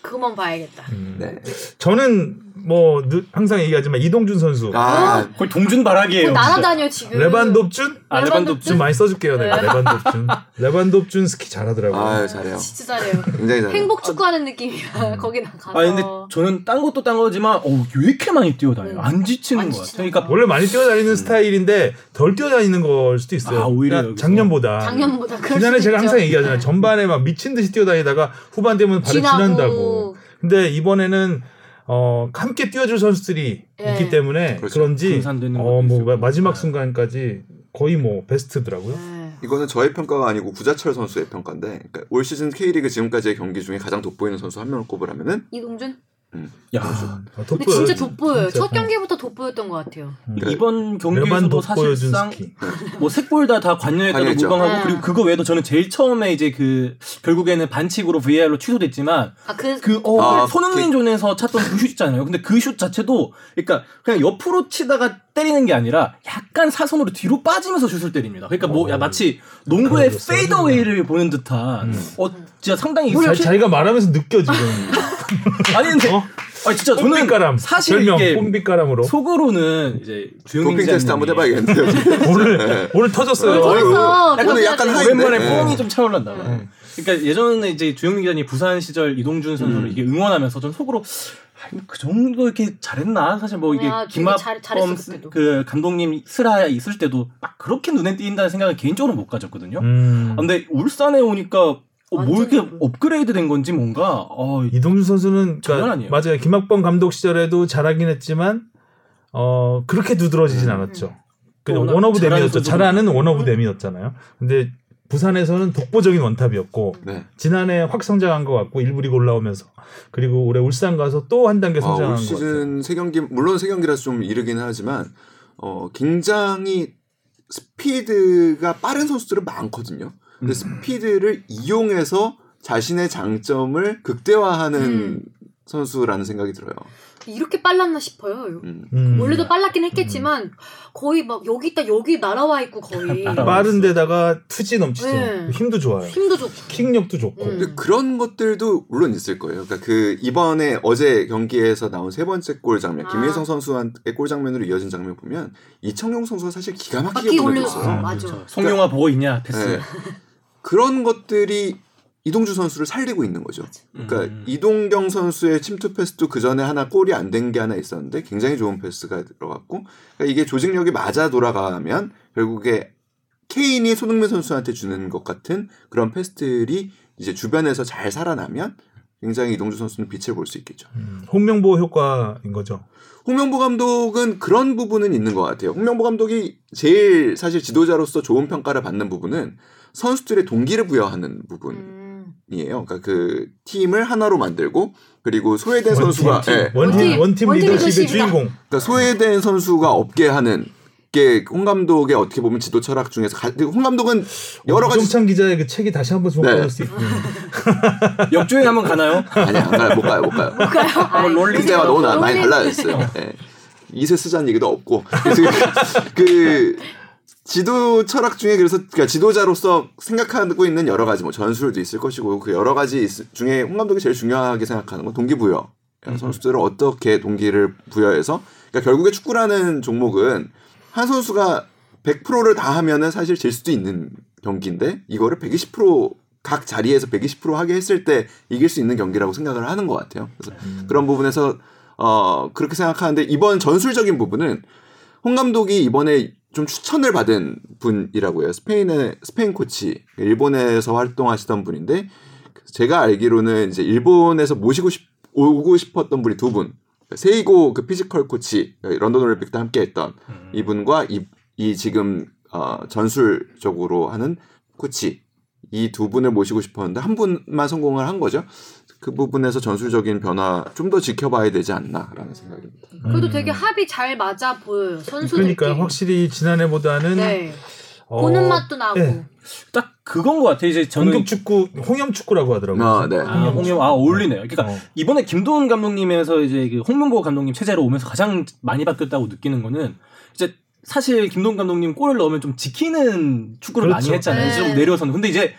C: 그것만 봐야겠다.
B: 음.
E: 네.
B: 저는 뭐 늘- 항상 얘기하지만 이동준 선수,
E: 아
D: 거의 동준 바락이에요.
C: 뭐 날아다녀 지금.
B: 레반덥준
D: 아,
B: 좀
D: 레반덥준.
B: 많이 써줄게요. 내가
C: 네.
B: 레반덥준, 레반덥준 스키 잘하더라고요.
E: 아유 잘해요.
C: 진짜 잘해요.
E: 굉장히 잘해요.
C: 행복 축구하는 느낌이야. *laughs* 거기 나가서.
D: 아 근데 저는 딴 것도 딴 거지만 어, 왜 이렇게 많이 뛰어다녀요?
C: 음.
D: 안 지치는
C: 안. 지치는
D: 그러니까
B: 원래 많이 뛰어다니는 스타일인데 덜 뛰어다니는 걸 수도 있어요.
D: 아, 오히려
B: 그러니까. 작년보다.
C: 작년보다 수도
B: 제가
C: 있죠.
B: 항상 얘기하잖아요. 전반에 막 미친 듯이 뛰어다니다가 후반 되면 발에
C: 지나고.
B: 지난다고. 근데 이번에는 어 함께 뛰어줄 선수들이
C: 예.
B: 있기 때문에
E: 그렇죠.
B: 그런지 어뭐
D: 있었고.
B: 마지막
D: 네.
B: 순간까지 거의 뭐 베스트더라고요.
C: 네.
E: 이거는 저의 평가가 아니고 구자철 선수의 평가인데 그러니까 올 시즌 K리그 지금까지의 경기 중에 가장 돋보이는 선수 한 명을 꼽으라면은
C: 이동준?
D: 야
B: 아,
C: 근데
B: 돋보여요.
C: 진짜 돋보여요.
B: 진짜.
C: 첫 경기부터 돋보였던 것 같아요.
B: 음.
E: 그래.
D: 이번 경기에서도 사실상. 뭐 색볼 다 다 관여했다고. 무방하고
C: 네.
D: 그리고 그거 외에도 저는 제일 처음에 이제 그 결국에는 반칙으로 VAR로 취소됐지만
C: 아, 그,
D: 그, 어,
E: 아,
D: 손흥민 존에서 찼던 그 슛 있잖아요. 근데 그 슛 자체도, 그러니까 그냥 옆으로 치다가 때리는 게 아니라 약간 사선으로 뒤로 빠지면서 슛을 때립니다. 그러니까 뭐,
B: 어.
D: 야, 마치 농구의 페이더웨이를 보는 듯한,
B: 음.
D: 어, 진짜 상당히
B: 자, 자기가 말하면서 느껴 지금. *laughs*
D: 아니, 근데,
B: 어?
D: 아니, 진짜 저는
B: 꼼비가람.
D: 사실
B: 별명
D: 이게
B: 꼼비가람으로.
D: 속으로는 이제 주영민
E: 도핑 테스트 한번 해봐야겠는데요. *laughs*
B: 오늘 오늘 터졌어요.
C: 오늘 터졌어.
E: 오늘 약간
D: 오랜만에
E: 네.
D: 뽕이 좀 차올랐나 봐요.
B: 음.
D: 그러니까 예전에 이제 주영민 기자님 부산 시절 이동준 선수를
E: 음.
D: 이게 응원하면서 전 속으로 아, 그 정도 이렇게 잘했나 사실 뭐 이게 김합범
C: 그때도.
D: 그 감독님 슬하 있을 때도 막 그렇게 눈에 띄인다는 생각을 개인적으로 못 가졌거든요.
B: 음.
D: 아, 근데 울산에 오니까 어, 뭐 이렇게
C: 그-
D: 업그레이드 된 건지 뭔가 어,
B: 이동준 선수는 그러니까
D: 아니에요.
B: 맞아요. 김학범 감독 시절에도 잘하긴 했지만 어 그렇게 두드러지진
E: 음.
B: 않았죠. 그냥
D: 워낙
B: one of.
D: 선수도
B: 잘하는 one of them이었잖아요. 근데 부산에서는 독보적인 원탑이었고
E: 네.
B: 지난해 확 성장한 것 같고 일부 리그 올라오면서 그리고 올해 울산 가서 또 한 단계
E: 아,
B: 성장한 올것 같아요.
E: 시즌 세 경기 물론 세 경기라서 좀 이르긴 하지만 어 굉장히 스피드가 빠른 선수들은 많거든요. 근데
B: 음.
E: 스피드를 이용해서 자신의 장점을 극대화하는
C: 음.
E: 선수라는 생각이 들어요.
C: 이렇게 빨랐나 싶어요.
E: 음.
B: 음.
C: 원래도 빨랐긴 했겠지만 거의 막 여기 있다 여기 날아와 있고 거의. *laughs*
B: 빠른데다가 투지 넘치죠.
C: 네.
B: 힘도 좋아요.
C: 힘도 좋고.
B: 킥력도 좋고.
C: 음.
E: 근데 그런 것들도 물론 있을 거예요. 그러니까 그 이번에 어제 경기에서 나온 세 번째 골 장면,
C: 아.
E: 김민성 선수의 골 장면으로 이어진 장면 보면 이청용 선수가 사실 기가 막히게
C: 바퀴
E: 보내줬어요.
C: 올렸어.
B: 음,
C: 맞아.
D: 송영화 보고 있냐 패스.
E: 네. 그런 것들이 이동주 선수를 살리고 있는 거죠. 그러니까
D: 음.
E: 이동경 선수의 침투 패스도 그 전에 하나 골이 안 된 게 하나 있었는데 굉장히 좋은 패스가 들어갔고 그러니까 이게 조직력이 맞아 돌아가면 결국에 케인이 손흥민 선수한테 주는 것 같은 그런 패스들이 이제 주변에서 잘 살아나면 굉장히 이동주 선수는 빛을 볼 수 있겠죠.
B: 음, 홍명보 효과인 거죠.
E: 홍명보 감독은 그런 부분은 있는 것 같아요. 홍명보 감독이 제일 사실 지도자로서 좋은 평가를 받는 부분은 선수들의 동기를 부여하는 부분.
C: 음.
E: 이에요. 그러니까 그 팀을 하나로 만들고 그리고 소외된 선수가 예.
B: 원팀
C: 원팀,
B: 원팀
C: 원팀
B: 리더십의. 주인공.
E: 그러니까 소외된 선수가 없게 하는 게홍 감독의 어떻게 보면 지도 철학 중에서 가, 홍 감독은 여러 가지
B: 정찬 기자의 그 책이 다시 한번 주목받을
E: 네.
B: 수 있고. *laughs*
D: 역주행 한번 가나요?
E: 아니 안 가요 못 가요 못 가요.
C: 아이,
D: 롤링
E: 그때가 너무 나- 많이. 달라졌어요. 예. 이세 쓰자는 얘기도 없고 그 지도 철학 중에 그래서 그러니까 지도자로서 생각하고 있는 여러 가지 뭐 전술도 있을 것이고 그 여러 가지 있- 중에 홍 감독이 제일 중요하게 생각하는 건 동기부여. 그러니까 선수들을 어떻게 동기를 부여해서 그러니까 결국에 축구라는 종목은 한 선수가 100%를 다 하면은 사실 질 수도 있는 경기인데 이거를 120%각 자리에서 120% 하게 했을 때 이길 수 있는 경기라고 생각을 하는 것 같아요. 그래서 그런 부분에서 어 그렇게 생각하는데 이번 전술적인 부분은 홍 감독이 이번에 좀 추천을 받은 분이라고 해요. 스페인의 스페인 코치, 일본에서 활동하시던 분인데 제가 알기로는 이제 일본에서 모시고 싶 오고 싶었던 분이 두 분. 세이고 그 피지컬 코치 런던 올림픽 때 함께했던
D: 음.
E: 이분과 이, 이 지금 어, 전술적으로 하는 코치 이 두 분을 모시고 싶었는데 한 분만 성공을 한 거죠. 그 부분에서 전술적인 변화 좀 더 지켜봐야 되지 않나라는 생각입니다.
C: 그래도
B: 음.
C: 되게 합이 잘 맞아 보여요 선수들끼리.
B: 그러니까 확실히 지난해보다는
C: 네.
B: 어,
C: 보는 맛도 나고.
B: 네.
D: 딱 그건 것 같아요. 이제 저는
B: 공격 축구, 홍염 축구라고 하더라고요.
E: 아, 네.
D: 아, 홍영 아 어울리네요. 그러니까
B: 어.
D: 이번에 김도훈 감독님에서 이제 그 홍명보 감독님 체제로 오면서 가장 많이 바뀌었다고 느끼는 거는 이제 사실 김도훈 감독님 골을 넣으면 좀 지키는 축구를
B: 그렇죠.
D: 많이 했잖아요.
C: 네.
D: 좀 내려서는. 근데 이제는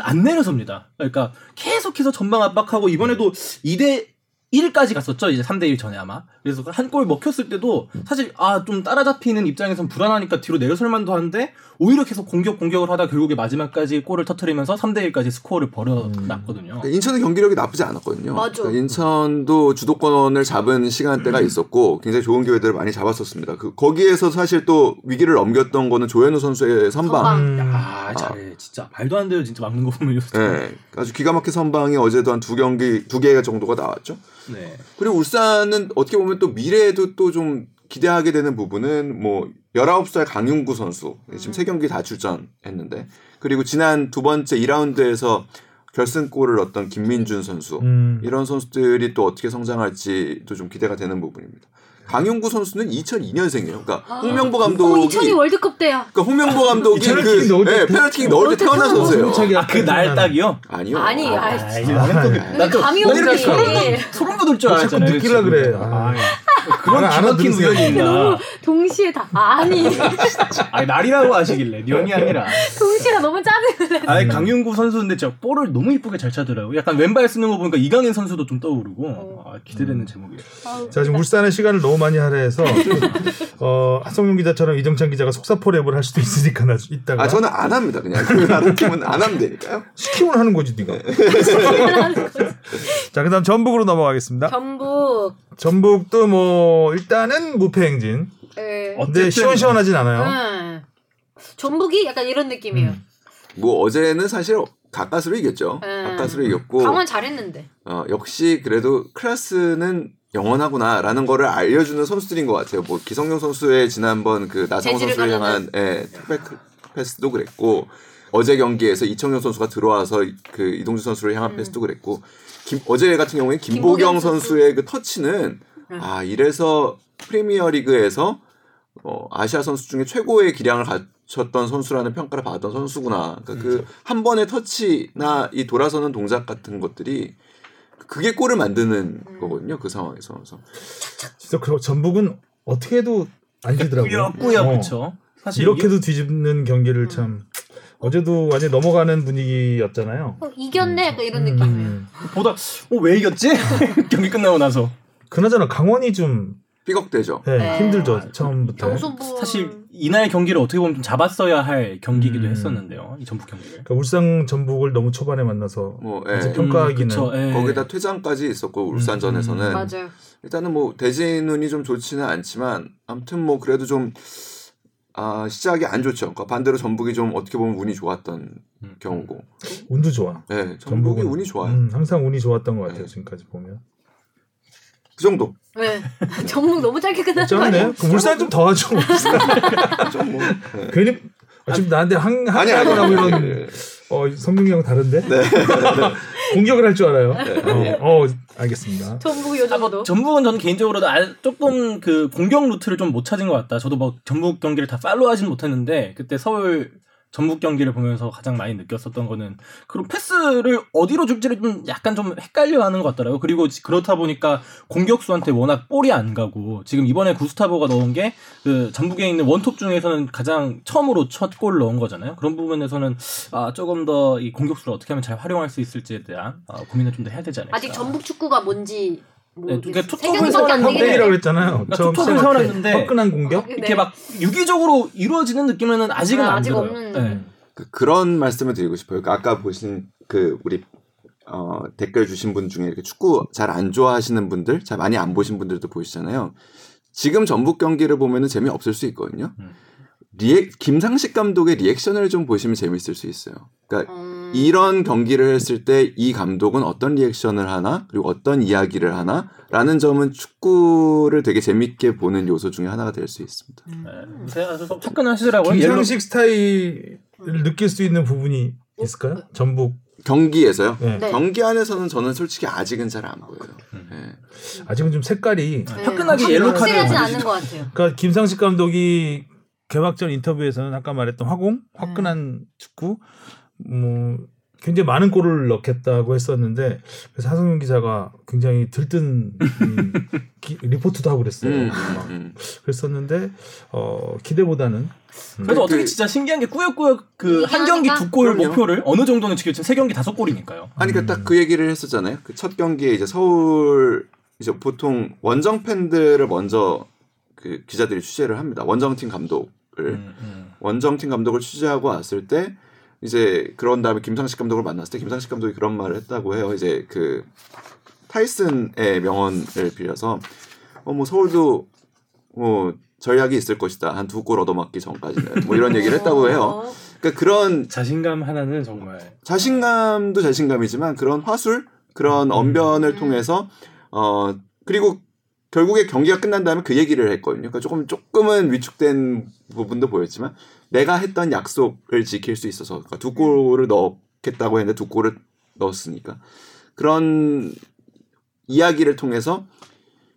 D: 안 내려섭니다. 그러니까 계속해서 전방 압박하고 이번에도 2대 1까지 갔었죠. 이제 3대 1 전에 아마. 그래서 한 골 먹혔을 때도 사실 아 좀 따라잡히는 입장에선 불안하니까 뒤로 내려설 만도 하는데 오히려 계속 공격 공격을 하다 결국에 마지막까지 골을 터트리면서 3대 1까지 스코어를 벌여놨거든요.
E: 그러니까 인천의 경기력이 나쁘지 않았거든요.
C: 맞아.
E: 그러니까 인천도 주도권을 잡은 시간대가
B: 음.
E: 있었고 굉장히 좋은 기회들을 많이 잡았었습니다. 그 거기에서 사실 또 위기를 넘겼던 거는 조현우 선수의 선방.
C: 선방.
B: 음.
D: 아, 잘해. 진짜 말도 안 돼요. 진짜 막는 거 보면.
E: 네, 아주 기가 막힌 선방이 어제도 한 두 경기 두 개 정도가 나왔죠.
D: 네.
E: 그리고 울산은 어떻게 보면 또 미래에도 또 좀 기대하게 되는 부분은 뭐 19살 강윤구 선수 지금 세 경기 다 출전했는데 그리고 지난 두 번째 2라운드에서 결승골을 넣었던 김민준 선수
B: 음.
E: 이런 선수들이 또 어떻게 성장할지도 좀 기대가 되는 부분입니다. 강윤구 선수는 2002년생이에요. 그러니까 홍명보
C: 어,
E: 감독이
C: 2002 월드컵 때야.
E: 그러니까 홍명보 감독이 그 네, 페널티킥 넣을 때 태어난 선수예요.
D: 아, 그날 딱이요?
E: 아니요.
C: 아니,
E: 아,
C: 아이,
D: 아이,
B: 아,
D: 난 또,
C: 감이 오지.
D: 소름, 소름 돋을 줄 알았잖아요.
B: 느끼려
D: 지금.
B: 그래.
D: 아,
B: 아.
D: 그런
B: 알아들으세요.
D: 우연이 있나.
C: 동시에 다 아니 *laughs*
D: 아니, 날이라고 하시길래, 년이 아니라.
C: 동시에 너무 짜증을 내.
D: 아니, 강윤구 선수인데 진짜 볼을 너무 이쁘게 잘 차더라고요. 약간 왼발 쓰는 거 보니까 이강인 선수도 좀 떠오르고, 아, 기대되는 제목이에요.
B: 자 지금 울산의 시간을 너무 많이 할애해서 어, 하성룡 기자처럼 이정찬 기자가 속사포 랩을 할 수도 있으니까 나 이따가
E: 아 저는 안 합니다. 그냥 그 팀은 안 하면 되니까요.
B: 시키면 하는 거지 네가. 자 그다음 전북으로 넘어가겠습니다.
C: 전북.
B: 전북도 뭐 일단은 무패 행진.
C: 예.
B: 근데
D: 어쨌든-
B: 시원시원하진 않아요.
C: 응. 전북이 약간 이런 느낌이에요.
B: 음.
E: 뭐 어제는 사실 가까스로 이겼죠.
C: 음.
E: 가까스로 이겼고
C: 강원 잘했는데.
E: 어, 역시 그래도 클래스는 영원하구나라는 거를 알려주는 선수들인 것 같아요. 뭐 기성용 선수의 지난번 그 나성호 선수를. 향한 예, 택배 패스도 그랬고 어제 경기에서 이청용 선수가 들어와서 그 이동주 선수를 향한
C: 음.
E: 패스도 그랬고 김, 어제 같은 경우에 김보경,
C: 김보경 선수.
E: 선수의 그 터치는
C: 음.
E: 아 이래서 프리미어 리그에서 어, 아시아 선수 중에 최고의 기량을 갖췄던 선수라는 평가를 받았던 선수구나. 그러니까 그한 번의 터치나 이 돌아서는 동작 같은 것들이 그게 골을 만드는
C: 음.
E: 거거든요. 그 상황에서. 그래서
B: 진짜 그 전북은 어떻게 해도 안 지더라고요.
D: 꾸역꾸역
B: 어.
D: 그렇죠. 사실
B: 이렇게도 뒤집는 경기를 참 어제도 완전 넘어가는 분위기였잖아요.
C: 어, 이겼네 약간 이런
B: 음,
C: 느낌이에요.
B: 음.
D: 보다 어, 왜 이겼지? *laughs* 경기 끝나고 나서
B: 그나저나 강원이 좀
E: 삐걱대죠.
B: 네,
C: 네.
B: 힘들죠 처음부터.
C: 경소부
D: 사실 이날 경기를 어떻게 보면 좀 잡았어야 할 경기이기도
B: 음.
D: 했었는데요. 이 전북 경기를.
B: 그러니까 울산 전북을 너무 초반에 만나서
E: 뭐
B: 이제
E: 예.
B: 평가하기는
D: 그쵸, 예.
E: 거기다 퇴장까지 있었고
B: 음,
E: 울산전에서는
B: 음.
C: 맞아요.
E: 일단은 뭐 대진 운이 좀 좋지는 않지만 아무튼 뭐 그래도 좀 아, 시작이 안 좋죠. 그러니까 반대로 전북이 좀 어떻게 보면 운이 좋았던
D: 음.
E: 경우고.
B: 운도 좋아.
E: 네, 전북이
B: 전북은
E: 운이 좋아요.
B: 음, 항상 운이 좋았던 것 같아요
E: 네.
B: 지금까지 보면.
E: 그 정도.
C: 네. *laughs* 전북 너무 짧게
B: 쩌네.
C: 아니에요?
B: 그 울산 좀 더 하죠. *laughs*
E: 좀 뭐. 네.
B: 괜히 아, 지금 나한테 항
E: 아니 아니 아니.
B: 이런
E: 아니.
B: 어 성능이랑 다른데
E: 네. *laughs*
B: 공격을 할 줄 알아요.
E: 네.
B: 어, 어, 알겠습니다.
C: 전북 요 정도.
D: 전북은 저는 개인적으로 아, 조금 그 공격 루트를 좀 못 찾은 것 같다. 저도 뭐 전북 경기를 다 팔로우 하진 못했는데 그때 서울 전북 경기를 보면서 가장 많이 느꼈었던 거는 그런 패스를 어디로 줄지를 좀 약간 좀 헷갈려하는 것 같더라고요. 그리고 지- 그렇다 보니까 공격수한테 워낙 볼이 안 가고 지금 이번에 구스타보가 넣은 게 그 전북에 있는 원톱 중에서는 가장 처음으로 첫 골 넣은 거잖아요. 그런 부분에서는 아, 조금 더 이 공격수를 어떻게 하면 잘 활용할 수 있을지에 대한 아, 고민을 좀 더 해야 되지 않을까.
C: 아직 전북 축구가 뭔지
D: 네,
C: 모르겠어요.
D: 그게
C: 세
D: 톡톡을
C: 경기밖에 안
D: 세워놨는데
C: 되긴
B: 헛공이라고
C: 해요.
B: 그랬잖아요.
D: 그러니까
B: 때.
D: 세워놨는데
B: 화끈한 공격.
C: 네.
D: 이렇게 막 유기적으로 이루어지는 느낌은 아직은
C: 아,
D: 안
C: 아직
D: 들어요.
C: 없는.
D: 네.
E: 그- 그런 말씀을 드리고 싶어요. 그러니까 아까 보신 그 우리 어, 댓글 주신 분 중에 이렇게 축구 잘 안 좋아하시는 분들, 잘 많이 안 보신 분들도 보이시잖아요. 지금 전북 경기를 보면은 재미 없을 수 있거든요.
D: 음.
E: 리액 김상식 감독의 리액션을 좀 보시면 재밌을 수 있어요. 그러니까
C: 음,
E: 이런 경기를 했을 때 이 감독은 어떤 리액션을 하나 그리고 어떤 이야기를 하나라는 점은 축구를 되게 재밌게 보는 요소 중에 하나가 될 수 있습니다.
C: 음.
D: 네. 화끈하시더라고요. 옐로-
B: 김상식 스타일을 느낄 수 있는 부분이 있을까요? 전북
E: 경기에서요.
B: 네.
C: 네.
E: 경기 안에서는 저는 솔직히 아직은 잘 안 보여요.
D: 음.
E: 네.
B: 아직은 좀 색깔이
C: 네.
D: 화끈하게 옐로 카드.
C: 않는 것 같아요.
B: 그러니까 김상식 감독이 개막전 인터뷰에서는 아까 말했던 화공, 화끈한
C: 음.
B: 축구, 뭐 굉장히 많은 골을 넣겠다고 했었는데 그래서 하성윤 기자가 굉장히 들뜬 이 기- 리포트도 하고 그랬어요.
E: 음,
B: 막
E: 음.
B: 그랬었는데 어, 기대보다는
D: 그래도
E: 그-
D: 어떻게 진짜 신기한 게 꾸역꾸역 그한
C: 이기긴
D: 경기
C: 하니까.
D: 두골
E: 그럼요.
D: 목표를 어느 정도는 지금 세 경기 다섯 골이니까요.
E: 아니 그러니까 딱 그 얘기를 했었잖아요. 그 첫 경기에 이제 서울 이제 보통 원정 팬들을 먼저 그 기자들이 취재를 합니다. 원정팀 감독을
D: 음, 음.
E: 원정팀 감독을 취재하고 왔을 때 이제 그런 다음에 김상식 감독을 만났을 때 김상식 감독이 그런 말을 했다고 해요. 이제 그 타이슨의 명언을 빌려서 어 뭐 서울도 뭐 전략이 있을 것이다. 한 두 골 얻어맞기 전까지는 뭐 이런 얘기를 했다고 해요.
C: 어,
E: 그러니까 그런
D: 자신감 하나는 정말
E: 자신감도 자신감이지만 그런 화술, 그런 언변을
C: 음.
E: 통해서 어 그리고 결국에 경기가 끝난 다음에 그 얘기를 했거든요. 그러니까 조금 조금은 위축된 부분도 보였지만 내가 했던 약속을 지킬 수 있어서 그러니까 두 골을 넣겠다고 했는데 두 골을 넣었으니까 그런 이야기를 통해서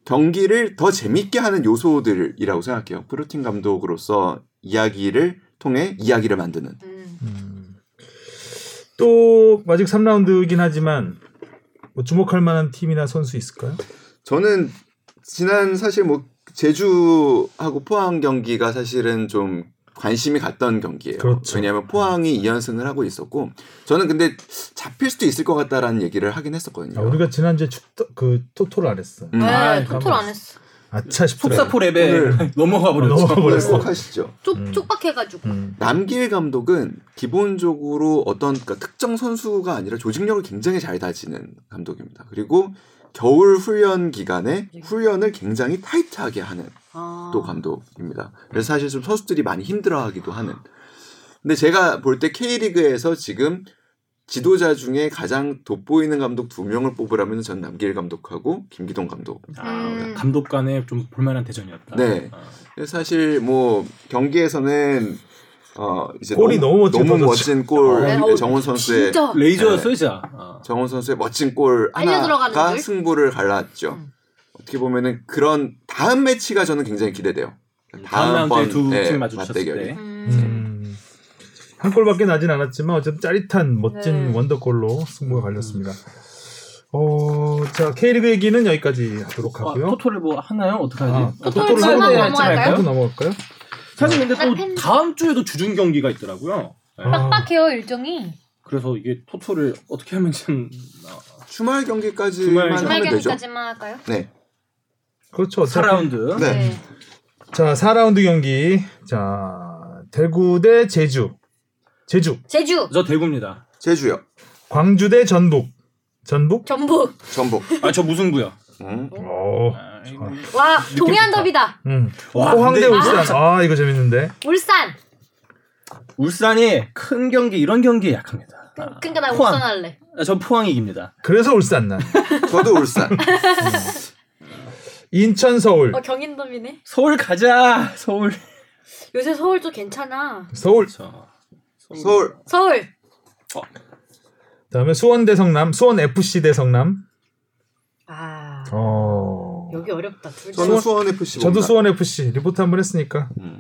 E: 경기를 더 재밌게 하는 요소들이라고 생각해요. 프로틴 감독으로서 이야기를 통해 이야기를 만드는.
C: 음.
B: 음. 또 아직 3라운드긴 하지만 뭐 주목할 만한 팀이나 선수 있을까요?
E: 저는 지난 사실 뭐 제주하고 포항 경기가 사실은 좀 관심이 갔던 경기예요.
B: 그렇죠.
E: 왜냐하면 포항이 2연승을 하고 있었고 저는 근데 잡힐 수도 있을 것 같다라는 얘기를 하긴 했었거든요.
B: 아, 우리가 지난주에 축, 그 토토를 안 했어.
E: 음.
C: 네,
B: 아,
C: 토토를 안 했어.
B: 아차 싶더라고.
D: 속사포 랩에
E: 오늘- *laughs*
D: 넘어가 버렸죠.
B: 넘어가 버렸어.
E: 행복하시죠.
C: 쪽
B: 음.
C: 쪽박해가지고.
B: 음.
E: 남길 감독은 기본적으로 어떤 그러니까 특정 선수가 아니라 조직력을 굉장히 잘 다지는 감독입니다. 그리고 겨울 훈련 기간에 훈련을 굉장히 타이트하게 하는
C: 아.
E: 또 감독입니다. 그래서 사실 좀 선수들이 많이 힘들어하기도 하는. 근데 제가 볼 때 K리그에서 지금 지도자 중에 가장 돋보이는 감독 두 명을 뽑으라면 전 남길 감독하고 김기동 감독.
D: 아,
C: 음.
D: 감독 간에 좀 볼만한 대전이었다.
E: 네.
D: 아.
E: 사실 뭐 경기에서는 어 이제
B: 골이 너무
E: 너무
B: 터졌죠.
E: 멋진 골
C: 네, 어,
E: 정훈 선수의
C: 진짜.
D: 레이저였어요, 진짜. 아.
E: 정훈 선수의 멋진 골 하나가
C: 줄?
E: 승부를 갈랐죠.
C: 음.
E: 어떻게 보면은 그런 다음 매치가 저는 굉장히 기대돼요.
D: 다음 라운드에 두
E: 네,
D: 팀이 마주쳤을. 때.
C: 음.
B: 음. 한 골밖에 나진 않았지만 어쨌든 짜릿한 멋진
C: 네.
B: 원더골로 승부가 갈렸습니다. 어, 자 K리그 얘기는 여기까지 하도록
D: 아,
B: 하고요.
D: 토토를 뭐 하나요? 어떻게 하지?
B: 아,
D: 아,
A: 토토를 넘어갈까요?
B: 또 넘어갈까요?
D: 사실 근데
A: 또나 팬-
D: 다음 주에도 주중 경기가 있더라고요. 네.
B: 아,
A: 빡빡해요 일정이.
D: 그래서 이게 토토를 어떻게 하면 좀 아,
E: 주말 경기까지만
D: 주말
E: 하면
A: 주말. 경기까지만 할까요?
E: 네.
B: 그렇죠. 어차피-
D: 4라운드.
E: 네.
B: 자, 4라운드 경기. 자, 대구 대 제주. 제주.
A: 제주,
D: 저 대구입니다.
E: 제주요.
B: 광주 대 전북. 전북?
A: 전북.
E: 전북.
D: 아 저 무승부요.
E: 음.
B: 어.
D: 아,
A: 와 동해안. 더비다.
B: 음.
D: 와,
B: 포항 대
D: 근데
B: 울산. 아, 이거 재밌는데.
A: 울산.
D: 울산이 큰 경기 이런 경기에 약합니다. 아,
A: 그러니까 나
D: 포항.
A: 울산 할래.
D: 아, 저 포항이 이깁니다.
B: 그래서 울산 난.
E: 저도 울산.
B: 인천 서울.
A: 어 경인 더비네.
D: 서울 가자. 서울.
A: 요새 서울도 괜찮아.
B: 서울.
D: 저
E: 서울.
A: 서울.
B: 그다음에 수원 대 성남. 수원 FC 대 성남.
A: 아
B: 어.
A: 여기 어렵다. 둘 다.
E: 저는 수원 FC.
B: 저도 수원 FC 리포트 한 번 했으니까.
E: 음.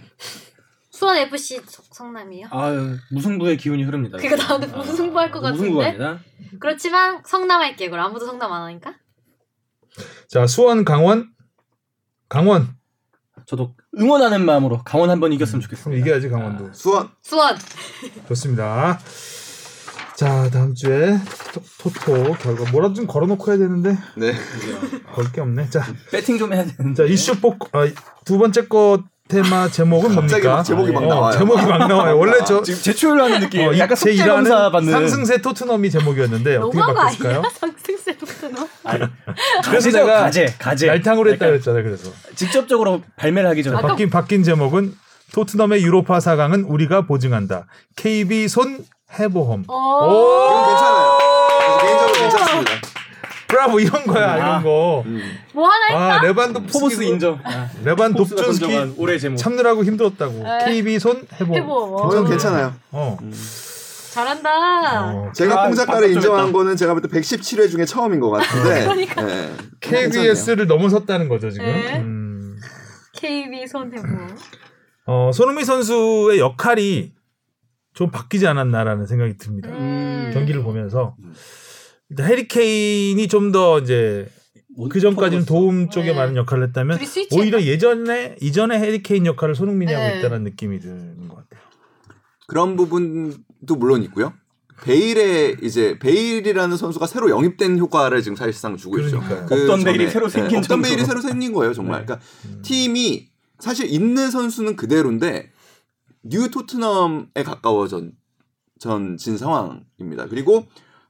A: 수원 FC 성남이요.
D: 아 무승부의 기운이 흐릅니다.
A: 그거 나한테 무승부할 것 같은데.
D: 무승부입니다.
A: 그렇지만 성남 할게. 그럼 아무도 성남 안 하니까.
B: 자, 수원 강원. 강원.
D: 저도 응원하는 마음으로 강원 한번 이겼으면
B: 그럼
D: 좋겠습니다.
B: 이겨야지 강원도.
E: 수원.
A: 수원.
B: 좋습니다. 자, 다음 주에 토, 토 결과 뭐라도 좀 걸어놓고 해야 되는데
E: 네.
B: 걸 게 없네. 자,
D: 배팅 좀 해야 되는데.
B: 자 이슈 뽑고 아, 두 번째 거 테마 제목은
E: 갑자기
B: 뭡니까?
E: 막 제목이 막
B: 어,
E: 나와요.
B: 제목이 막 나와요. 원래 저
D: 지금 제출하는 느낌.
B: 어, 이-
D: 약간
B: 제 일하는
D: 받는.
B: 상승세 토트넘이 제목이었는데 어떻게 바꿨을까요? *laughs*
A: 상승세 독서너.
B: 그래서 내가
D: 가제, 가제.
B: 날탕으로 했다
D: 약간
B: 그랬잖아요. 그래서
D: 직접적으로 발매를 하기 전에.
B: 바뀐 바뀐 제목은 토트넘의 유로파 4강은 우리가 보증한다. KB 손 해보험.
A: 어.
E: 이건 괜찮아요. 그래서 개인적으로 괜찮습니다.
B: 브라보 *laughs* 이런 거야
D: 아.
B: 이런 거.
E: 음.
A: 뭐 하나 했다.
B: 아 레반도프스키
D: 포브스 인정. 아,
B: 레반
D: 포브스가
B: 돕준스키
D: 선정한 올해 제목.
B: 참느라고 힘들었다고.
A: 에.
B: KB 손 해보험.
A: 해보험.
E: 어, 괜찮아요.
B: 어.
A: 잘한다.
B: 어.
E: 제가
D: 아,
E: 뽕작가를 인정한
D: 했다.
E: 거는 제가 볼 때 117회 중에 처음인 것 같은데. *laughs*
A: 그러니까.
E: 네.
B: KBS를 넘어섰다는 거죠 지금.
A: 네.
B: 음.
A: KB 손해보.
B: 어, 손흥민 선수의 역할이 좀 바뀌지 않았나라는 생각이 듭니다.
A: 음.
B: 경기를 보면서 일단 해리 케인이 좀 더 이제 그 전까지는 도움 쪽에
A: 네.
B: 많은 역할을 했다면. 오히려 예전에 이전에 해리 케인 역할을 손흥민이
A: 네.
B: 하고 있다는 느낌이 드는 것 같아요.
E: 그런 부분도 물론 있고요. 베일의 이제 베일이라는 선수가 새로 영입된 효과를 지금 사실상 주고 있죠.
B: 그러니까요.
E: 그 전에,
D: 베일이 새로 생긴
E: 네,
D: 정도로.
E: 베일이 새로 생긴 거예요, 정말.
D: 네.
E: 그러니까 팀이 사실 있는 선수는 그대로인데 new 토트넘에 가까워진 진 상황입니다. 그리고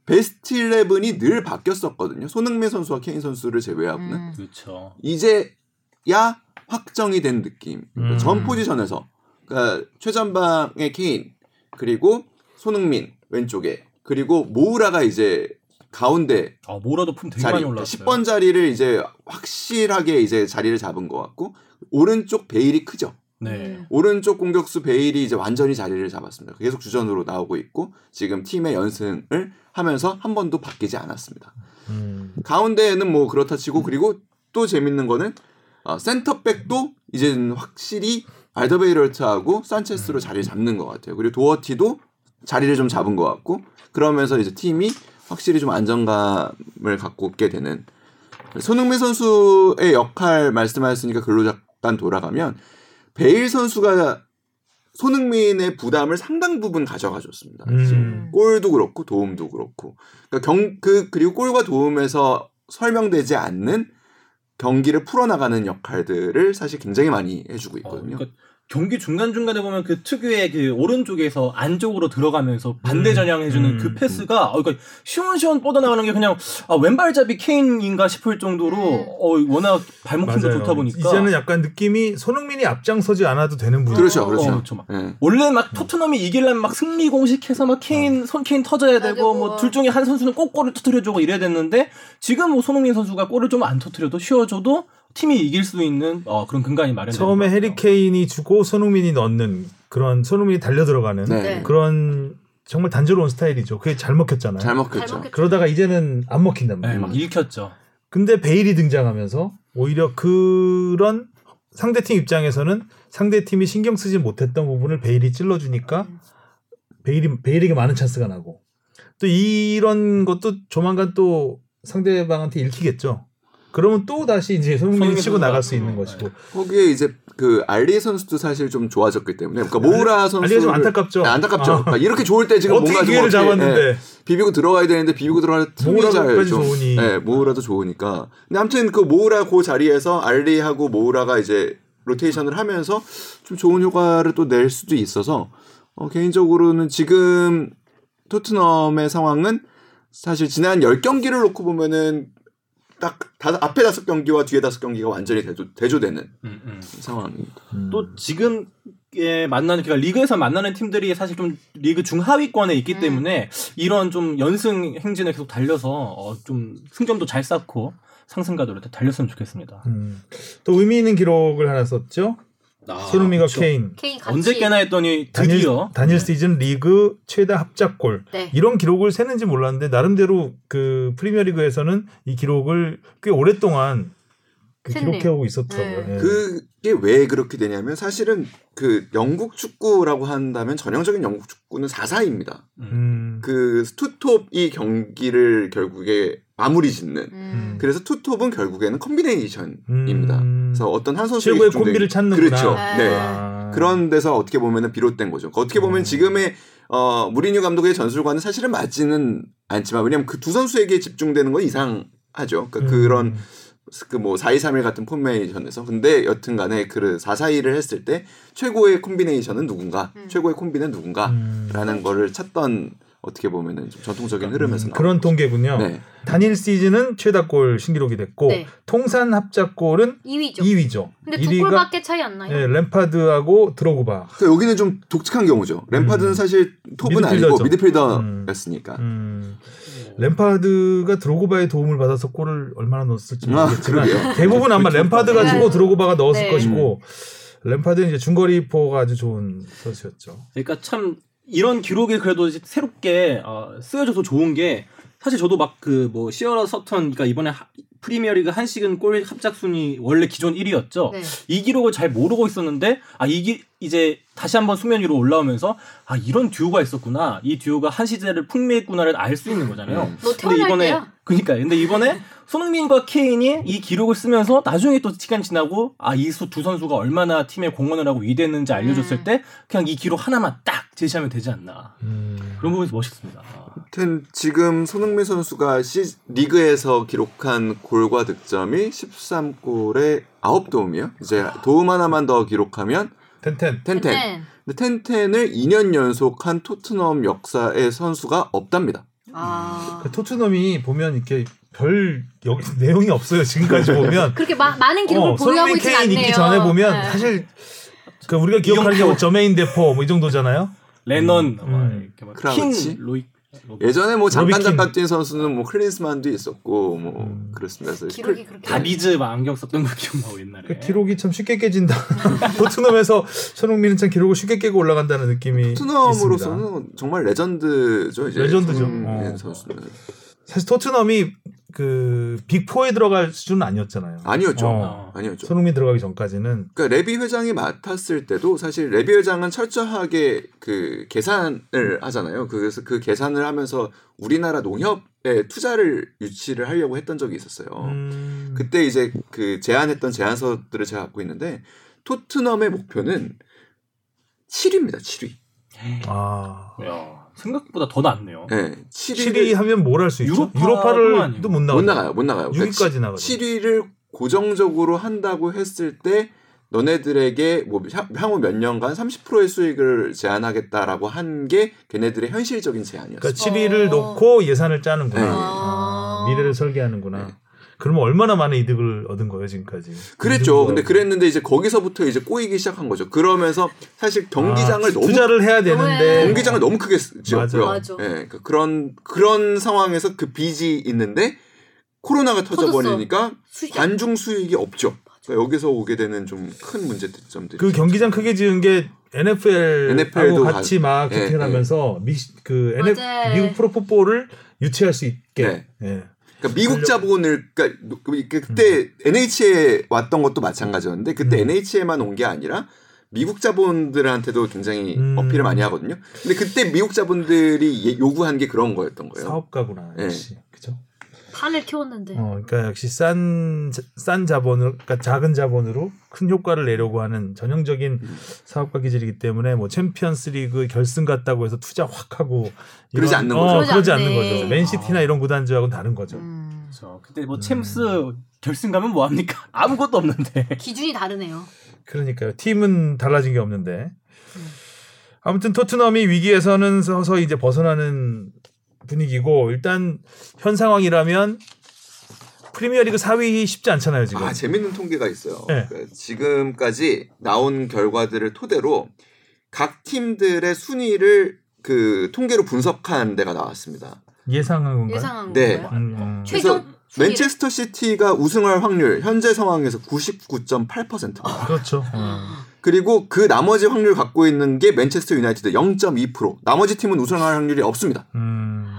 E: 베스트 11이 늘 바뀌었었거든요. 손흥민 선수와 케인 선수를 제외하고는
A: 음.
D: 그렇죠.
E: 이제야 확정이 된 느낌.
B: 음.
E: 전 포지션에서 그러니까 최전방의 케인 그리고 손흥민 왼쪽에 그리고 모우라가 이제 가운데
D: 아 모라도 품 되게
E: 자리
D: 많이 올랐어요.
E: 10번 자리를 이제 확실하게 이제 자리를 잡은 것 같고 오른쪽 베일이 크죠.
D: 네.
E: 오른쪽 공격수 베일이 이제 완전히 자리를 잡았습니다. 계속 주전으로 나오고 있고 지금 팀의 연승을 하면서 한 번도 바뀌지 않았습니다.
B: 음.
E: 가운데에는 뭐 그렇다 치고 그리고 또 재밌는 거는 어, 센터백도 이제는 확실히 알더베이럴트하고 산체스로 자리를 잡는 것 같아요. 그리고 도어티도 자리를 좀 잡은 것 같고 그러면서 이제 팀이 확실히 좀 안정감을 갖고 있게 되는 손흥민 선수의 역할 말씀하셨으니까 글로 잠깐 돌아가면 베일 선수가 손흥민의 부담을 상당 부분 가져가 줬습니다. 지금
B: 음.
E: 골도 그렇고 도움도 그렇고 그러니까 경 그 그리고 골과 도움에서 설명되지 않는 경기를 풀어나가는 역할들을 사실 굉장히 많이 해주고
D: 어,
E: 있거든요.
D: 그러니까 경기 중간 중간에 보면 그 특유의 그 오른쪽에서 안쪽으로 들어가면서 반대
B: 음.
D: 전향해주는
B: 음.
D: 그 패스가 어, 그러니까 시원시원 뻗어나가는 게 그냥 아, 왼발잡이 케인인가 싶을 정도로
A: 음.
D: 어, 워낙 발목 힘도 좋다 보니까
B: 이제는 약간 느낌이 손흥민이 앞장서지 않아도 되는 분이
E: 그렇죠,
D: 어,
E: 그렇죠.
D: 그렇죠. 막
E: 예.
D: 원래 막 토트넘이 이기려면 막 승리 공식해서 막 케인 손 케인 터져야 되고. 뭐 둘 중에 한 선수는 꼭 골을 터트려주고 이래야 됐는데 지금 뭐 손흥민 선수가 골을 좀 안 터트려도 쉬어줘도 팀이 이길 수 있는 어, 그런 근간이 마련되는
B: 처음에
D: 것 같아요.
B: 해리 케인이 주고 손흥민이 넣는 그런 손흥민이 달려 들어가는
E: 네.
A: 네.
B: 그런 정말 단조로운 스타일이죠. 그게 잘 먹혔잖아요.
A: 잘잘
E: 먹혔죠.
A: 먹혔죠.
B: 그러다가 이제는 안 먹힌단
D: 네,
B: 말이에요.
D: 막 읽혔죠.
B: 근데 베일이 등장하면서 오히려 그런 상대팀 입장에서는 상대팀이 신경 쓰지 못했던 부분을 베일이 찔러주니까 베일이 베일에게 많은 찬스가 나고 또 이런 것도 조만간 또 상대방한테 읽히겠죠. 그러면 또 다시 이제 손흥민이
D: 손흥민
B: 치고 나갈 수 있는
D: 어,
B: 것이고
E: 거기에 이제 그 알리 선수도 사실 좀 좋아졌기 때문에 그러니까 모우라 선수
B: 알리가 좀 안타깝죠.
E: 안타깝죠.
B: 아.
E: 그러니까 이렇게 좋을 때 지금 뭔가 좀
B: 기회를
E: 어떻게,
B: 잡았는데
E: 예, 비비고 들어가야 되는데 비비고 들어갈 틈이
B: 모우라까지
E: 좀
B: 좋으니.
E: 예, 모우라도 좋으니까. 근데 아무튼 그 모우라 그 자리에서 알리하고 모우라가 이제 로테이션을 하면서 좀 좋은 효과를 또 낼 수도 있어서 어, 개인적으로는 지금 토트넘의 상황은 사실 지난 10경기를 놓고 보면은 딱 다, 앞에 다섯 경기와 뒤에 다섯 경기가 완전히 대조, 대조되는
D: 음, 음.
E: 상황입니다.
B: 음.
D: 또 지금 에 만나는 그러니까 리그에서 만나는 팀들이 사실 좀 리그 중하위권에 있기
C: 음.
D: 때문에 이런 좀 연승 행진을 계속 달려서 어, 좀 승점도 잘 쌓고 상승가도를 달렸으면 좋겠습니다.
B: 음. 또 의미 있는 기록을 하나 썼죠.
D: 아,
B: 손흥민과
D: 그렇죠.
B: 케인.
C: 케인
D: 언제 깨나 했더니
B: 단일,
D: 드디어
B: 단일 시즌 리그 최다 합작골
C: 네.
B: 이런 기록을 세는지 몰랐는데 나름대로 그 프리미어리그에서는 이 기록을 꽤 오랫동안 그. 기록해오고 있었더라고요.
C: 네.
B: 예.
E: 그게 왜 그렇게 되냐면 사실은 그 영국 축구라고 한다면 전형적인 영국 축구는 4-4입니다.
B: 음.
E: 그 투톱이 경기를 결국에 마무리 짓는.
C: 음.
E: 그래서 투톱은 결국에는 컴비네이션입니다.
B: 음.
E: 그래서 어떤 한 선수의
B: 최고의 콤비를 찾는구나.
E: 그렇죠.
C: 아.
E: 네.
B: 아.
E: 그런 데서 어떻게 보면은 비롯된 거죠. 어떻게 보면
B: 음.
E: 지금의 어, 무리뉴 감독의 전술과는 사실은 맞지는 않지만 왜냐면 그 두 선수에게 집중되는 건 이상하죠. 그러니까
B: 음.
E: 그런 그뭐 4-2-3-1 같은 포메이션에서 근데 여튼간에 그 4-4-2를 했을 때 최고의 콤비네이션은 누군가,
C: 음.
E: 최고의 콤비는 누군가라는
B: 음.
E: 거를 찾던 어떻게 보면은 좀 전통적인 흐름에서
B: 음,
E: 나오는
B: 그런 통계군요.
E: 네.
B: 단일 시즌은 최다골 신기록이 됐고
C: 네.
B: 통산 합작골은
C: 2위죠.
B: 2위죠.
C: 근데 두 골밖에 차이 안 나요.
B: 예, 램파드하고 드로그바.
E: 그러니까 여기는 좀 독특한 경우죠. 램파드는
B: 음.
E: 사실 톱은
B: 미드필더죠.
E: 아니고 미드필더였으니까.
B: 음. 램파드가 드로그바의 도움을 받아서 골을 얼마나 넣었을지
E: 아,
B: 모르겠지만
E: 그러게요.
B: 대부분 아마 램파드가
C: 네.
B: 주고 드로그바가 넣었을
C: 네.
B: 것이고 램파드는 이제 중거리포가 아주 좋은 선수였죠.
D: 그러니까 참 이런 기록이 그래도 새롭게 어, 쓰여져서 좋은 게 사실 저도 막 그 뭐 시어러 서턴 그러니까 이번에 하- 프리미어리그 한 시즌 골 합작 순위 원래 기존 1위였죠.
C: 네.
D: 이 기록을 잘 모르고 있었는데 아 이게 이제 다시 한번 수면 위로 올라오면서 아 이런 듀오가 있었구나. 이 듀오가 한 시즌을 풍미했구나를 알 수 있는 거잖아요.
E: 음.
C: 너
D: 근데 이번에. 그러니까 근데 이번에 *laughs* 손흥민과 케인이 이 기록을 쓰면서 나중에 또 시간 지나고 아 이 두 선수가 얼마나 팀에 공헌을 하고 위대했는지 알려줬을
C: 음.
D: 때 그냥 이 기록 하나만 딱 제시하면 되지 않나
B: 음.
D: 그런 부분에서 멋있습니다. 아.
E: 아무튼 지금 손흥민 선수가 시, 리그에서 기록한 골과 득점이 13골에 9도움이요. 이제 도움 하나만 더 기록하면 Ten-ten. Ten-ten.
C: 네.
E: 근데 ten-ten을 2년 연속 한 토트넘 역사의 선수가 없답니다.
C: 아.
B: 그 토트넘이 보면 이렇게 별 여기 내용이 없어요. 지금까지 보면 *laughs*
C: 그렇게 마, 많은 기록을
B: 어,
C: 보유하고
B: 케인
C: 않네요.
B: 있기 전에 보면
C: 네.
B: 사실 그 우리가 기억하는 게. 뭐 저메인 데포 뭐 이 정도잖아요.
D: 레넌
B: 음.
E: 크라우치?
D: 킨, 로이
E: 예전에 뭐 잠깐. 잠깐 뛴 선수는 뭐 클린스만도 있었고 뭐
B: 음.
E: 그렇습니다. 그래서
C: 기록이
E: 클-
C: 그렇게
D: 다비즈 막 안경 썼던 거 기억나고 옛날에.
B: 그 기록이 참 쉽게 깨진다. *laughs* 토트넘에서 손흥민은 참 기록을 쉽게 깨고 올라간다는 느낌이.
E: 토트넘으로서는 정말 레전드죠. 이제
B: 레전드죠. 어.
E: 선수는
B: 사실 토트넘이 그 빅4에 들어갈 수준은 아니었잖아요.
E: 아니었죠.
B: 어.
E: 아니었죠.
B: 손흥민 들어가기 전까지는
E: 그러니까 레비 회장이 맡았을 때도 사실 레비 회장은 철저하게 그 계산을 하잖아요. 그래서 그 계산을 하면서 우리나라 농협에 투자를 유치를 하려고 했던 적이 있었어요.
B: 음,
E: 그때 이제 그 제안했던 제안서들을 제가 갖고 있는데 토트넘의 목표는 7위입니다. 7위.
B: 아
D: 야, 생각보다 더 낫네요.
E: 네, 7위를
B: 7위 하면 뭘 할 수 있죠? 유로파를. 또 못 나가.
E: 못 나가요. 못 나가요.
B: 6위까지 나가죠.
E: 7위를 고정적으로 한다고 했을 때 너네들에게 뭐 향- 향후 몇 년간 30%의 수익을 제한하겠다라고 한 게 걔네들의 현실적인 제안이었어요.
B: 그러니까 7위를
C: 어.
B: 놓고 예산을 짜는구나.
E: 네.
B: 아,
C: 아.
B: 미래를 설계하는구나.
E: 네.
B: 그러면 얼마나 많은 이득을 얻은 거예요 지금까지?
E: 그랬죠. 근데. 그랬는데 이제 거기서부터 이제 꼬이기 시작한 거죠. 그러면서 사실 경기장을
B: 아,
E: 너무
B: 투자를 해야 되는데
E: 경기장을 너무 크게 쓰- 지었고요.
C: 맞아.
E: 예, 그러니까 그런 그런 상황에서 그 빚이 있는데 코로나가 터져버리니까 관중 수익이 없죠. 그러니까 여기서 오게 되는 좀 큰 문제점들이.
B: 그 경기장 크게 지은 게 NFL하고
E: NFL 도
B: 같이 막
E: 예,
B: 채팅하면서 미, 그 NF. 미국 프로풋볼을 유치할 수 있게.
E: 네.
B: 예.
E: 그러니까 미국 자본을 그러니까 그- 그때 NH에 왔던 것도 마찬가지였는데 그때
B: 음.
E: NH에만 온 게 아니라 미국 자본들한테도 굉장히
B: 음.
E: 어필을 많이 하거든요. 근데 그때 미국 자본들이 예- 요구한 게 그런 거였던 거예요.
B: 사업가구나
E: 네.
B: 역시 그죠?
C: 판을 키웠는데.
B: 어, 그러니까 역시 싼, 자- 싼 자본으로, 그러니까 작은 자본으로 큰 효과를 내려고 하는 전형적인 사업가 기질이기 때문에 뭐 챔피언스 리그 결승 갔다고 해서 투자 확 하고
E: 그러지
B: 이런-
E: 않는
B: 어,
E: 거죠.
B: 그러지,
C: 그러지
B: 않는
C: 않네.
B: 거죠. 맨시티나 이런 구단주하고는 다른 거죠.
A: 음.
D: 그렇죠. 그때 뭐 챔스 결승 가면 뭐 합니까? *laughs* 아무것도 없는데.
C: 기준이 다르네요.
B: 그러니까요. 팀은 달라진 게 없는데. 아무튼 토트넘이 위기에서는 서서 이제 벗어나는 분위기고 일단 현 상황이라면 프리미어리그 4위 쉽지 않잖아요 지금.
E: 아 재밌는 통계가 있어요.
B: 네.
E: 그러니까 지금까지 나온 결과들을 토대로 각 팀들의 순위를 그 통계로 분석한 데가 나왔습니다.
B: 예상한 건가요?
C: 예상한
E: 네.
C: 거예요.
B: 음, 음.
C: 최종?
E: 맨체스터 시티가 우승할 확률 현재 상황에서 99.8%입니다.
B: 그렇죠. 어.
E: 그리고 그 나머지 확률 갖고 있는 게 맨체스터 유나이티드 0.2%. 나머지 팀은 우승할 확률이 없습니다.
B: 음.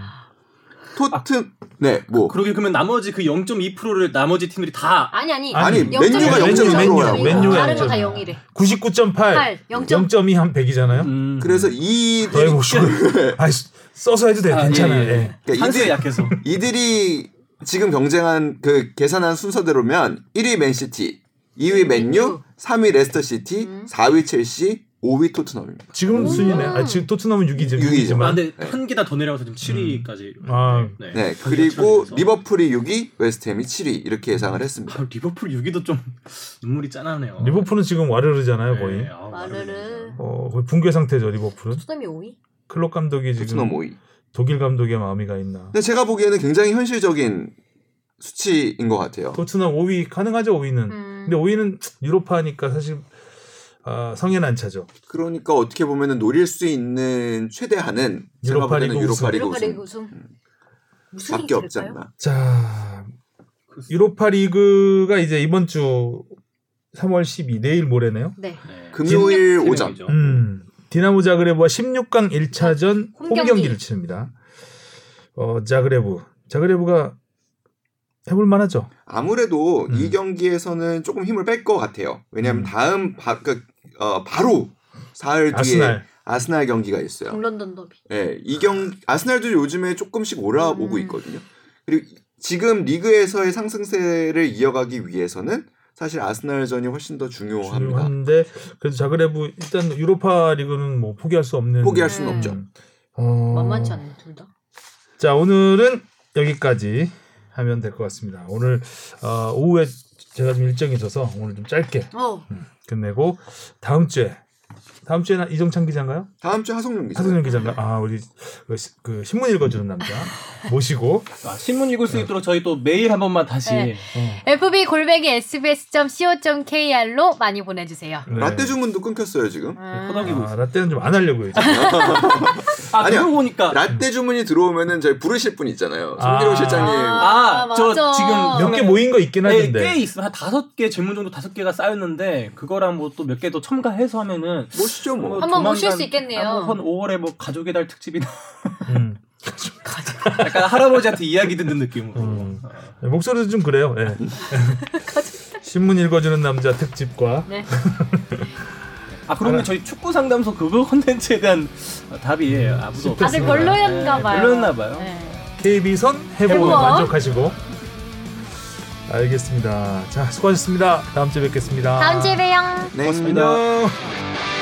E: 토트 네, 뭐
D: 그러게 그러면 나머지 그 0.2%를 나머지 팀들이 다
C: 아니 아니.
B: 아니,
E: 아니, 맨유가
C: 0.2%.
E: 0.2%예요.
B: 맨유가
C: 다른 거
B: 0.2%.
C: 다 0이래.
B: 99.8,
C: 8, 0.2.
B: 0.2 한 100이잖아요.
D: 음.
E: 그래서 이
B: 더해 보시고. *laughs* 아, 써서 해도 돼.
D: 아,
B: 괜찮아요.
D: 예, 예.
B: 예.
E: 그러니까 이들-
D: 약해서. *laughs*
E: 이들이 지금 경쟁한 그 계산한 순서대로면 1위 맨시티, 2위 맨유, 3위 레스터 시티,
C: 음.
E: 4위 첼시, 5위 토트넘입니다.
B: 지금 순위네. 아, 지금 토트넘은 6위죠.
E: 육위죠.
D: 아,
B: 6위지만.
D: 근데 한 계단 더 내려가서 지금 7위까지.
B: 아,
E: 네, 그리고 리버풀이 6위, 웨스트햄이 7위 이렇게 예상을 했습니다.
D: 아, 리버풀 6위도 좀 *laughs* 눈물이 짠하네요.
B: 리버풀은 지금 와르르잖아요, 거의.
D: 네, 아,
C: 와르르.
B: 어, 거의 붕괴 상태죠, 리버풀은.
C: 토트넘이 5위?
B: 클롭 감독이 지금
E: 토트넘 5위.
B: 독일 감독의 마음이 가 있나.
E: 근데 제가 보기에는 굉장히 현실적인 수치인 것 같아요.
B: 토트넘 5위 가능하죠, 5위는.
C: 음.
B: 근데 5위는 유로파니까 사실 아, 성엔 안 차죠.
E: 그러니까 어떻게 보면은 노릴 수 있는 최대한은 제가
B: 유로파 리그 우승.
E: 유로파 리그
C: 유로파 리그
E: 우승
C: 우승. 우승이
E: 밖에 없지? 않나.
B: 자, 유로파 리그가 이제 이번 주 3월 12 내일 모레네요.
C: 네.
D: 네.
E: 금요일
D: 세
E: 오전.
B: 음. 디나모 자그레브와 16강 1차전 홈홈
C: 경기.
B: 경기를 치릅니다. 어, 자그레브. 자그레브가 해볼 만하죠.
E: 아무래도
B: 음.
E: 이 경기에서는 조금 힘을 뺄 것 같아요. 왜냐하면
B: 음.
E: 다음 바, 그, 어, 바로 사흘 뒤에
B: 아스날.
E: 아스날 경기가 있어요.
C: 동런던 더비.
E: 예, 이경 아스날도 요즘에 조금씩 올라오고
C: 음.
E: 있거든요. 그리고 지금 리그에서의 상승세를 이어가기 위해서는 사실 아스날전이 훨씬 더 중요합니다.
B: 중요한데 그래도 자그레브 일단 유로파 리그는 뭐 포기할 수 없는
E: 포기할 수는
C: 음.
E: 없죠.
B: 어...
C: 만만치 않네 둘 다.
B: 자 오늘은 여기까지 하면 될 것 같습니다. 오늘 어, 오후에 제가 좀 일정이 있어서 오늘 좀 짧게
C: 어.
B: 끝내고 다음 주에 다음 주에는 이정찬 기자인가요?
E: 다음 주 하성룡 기자.
B: 하승현 기자인가? 아 우리 그, 시- 그 신문 읽어주는 남자 모시고
D: 아, 신문 읽을 수 있도록 저희 또 메일 한 번만 다시.
C: 네.
B: 어,
C: fb 골뱅이 sbs.co.kr로 많이 보내주세요.
B: 네.
E: 라떼 주문도 끊겼어요 지금.
C: 음.
B: 아,
D: 있어요.
B: 라떼는 좀 안 하려고요. *laughs*
D: 아,
E: 아니야.
D: 보니까.
E: 라떼 주문이 들어오면은 저희 부르실 분 있잖아요.
B: 아.
E: 송기로 실장님.
D: 아,
C: 아,
D: 저
C: 맞아.
D: 지금
B: 몇 개 모인 거 있긴
D: 네,
B: 하던데.
D: 꽤 있어. 한 다섯 개 질문 정도 다섯 개가 쌓였는데 그거랑 뭐 또 몇 개 더 첨가해서 하면은
E: 모시죠 뭐.
D: 뭐
C: 한번 모실
D: 조만간
C: 수 있겠네요.
D: 아, 뭐한 5월에 뭐 가족의 달 특집이나
B: 음. *laughs*
D: 약간 할아버지한테 이야기 듣는 느낌으로.
B: 음.
D: 어.
B: 네, 목소리도 좀 그래요. 예. *laughs* 신문 읽어주는 남자 특집과
C: 네.
D: 아 그러면 저희 축구 상담소 그거 콘텐츠에 대한 답이 아무도
B: 실패.
C: 다들
B: 네,
C: 별로였나 봐요.
D: 별로였나 봐요.
C: 네.
B: KB선 해보
C: 해보.
B: 만족하시고 알겠습니다. 자 수고하셨습니다. 다음 주에 뵙겠습니다.
C: 다음 주에 봬요.
E: 네.
D: 고맙습니다.
B: 안녕.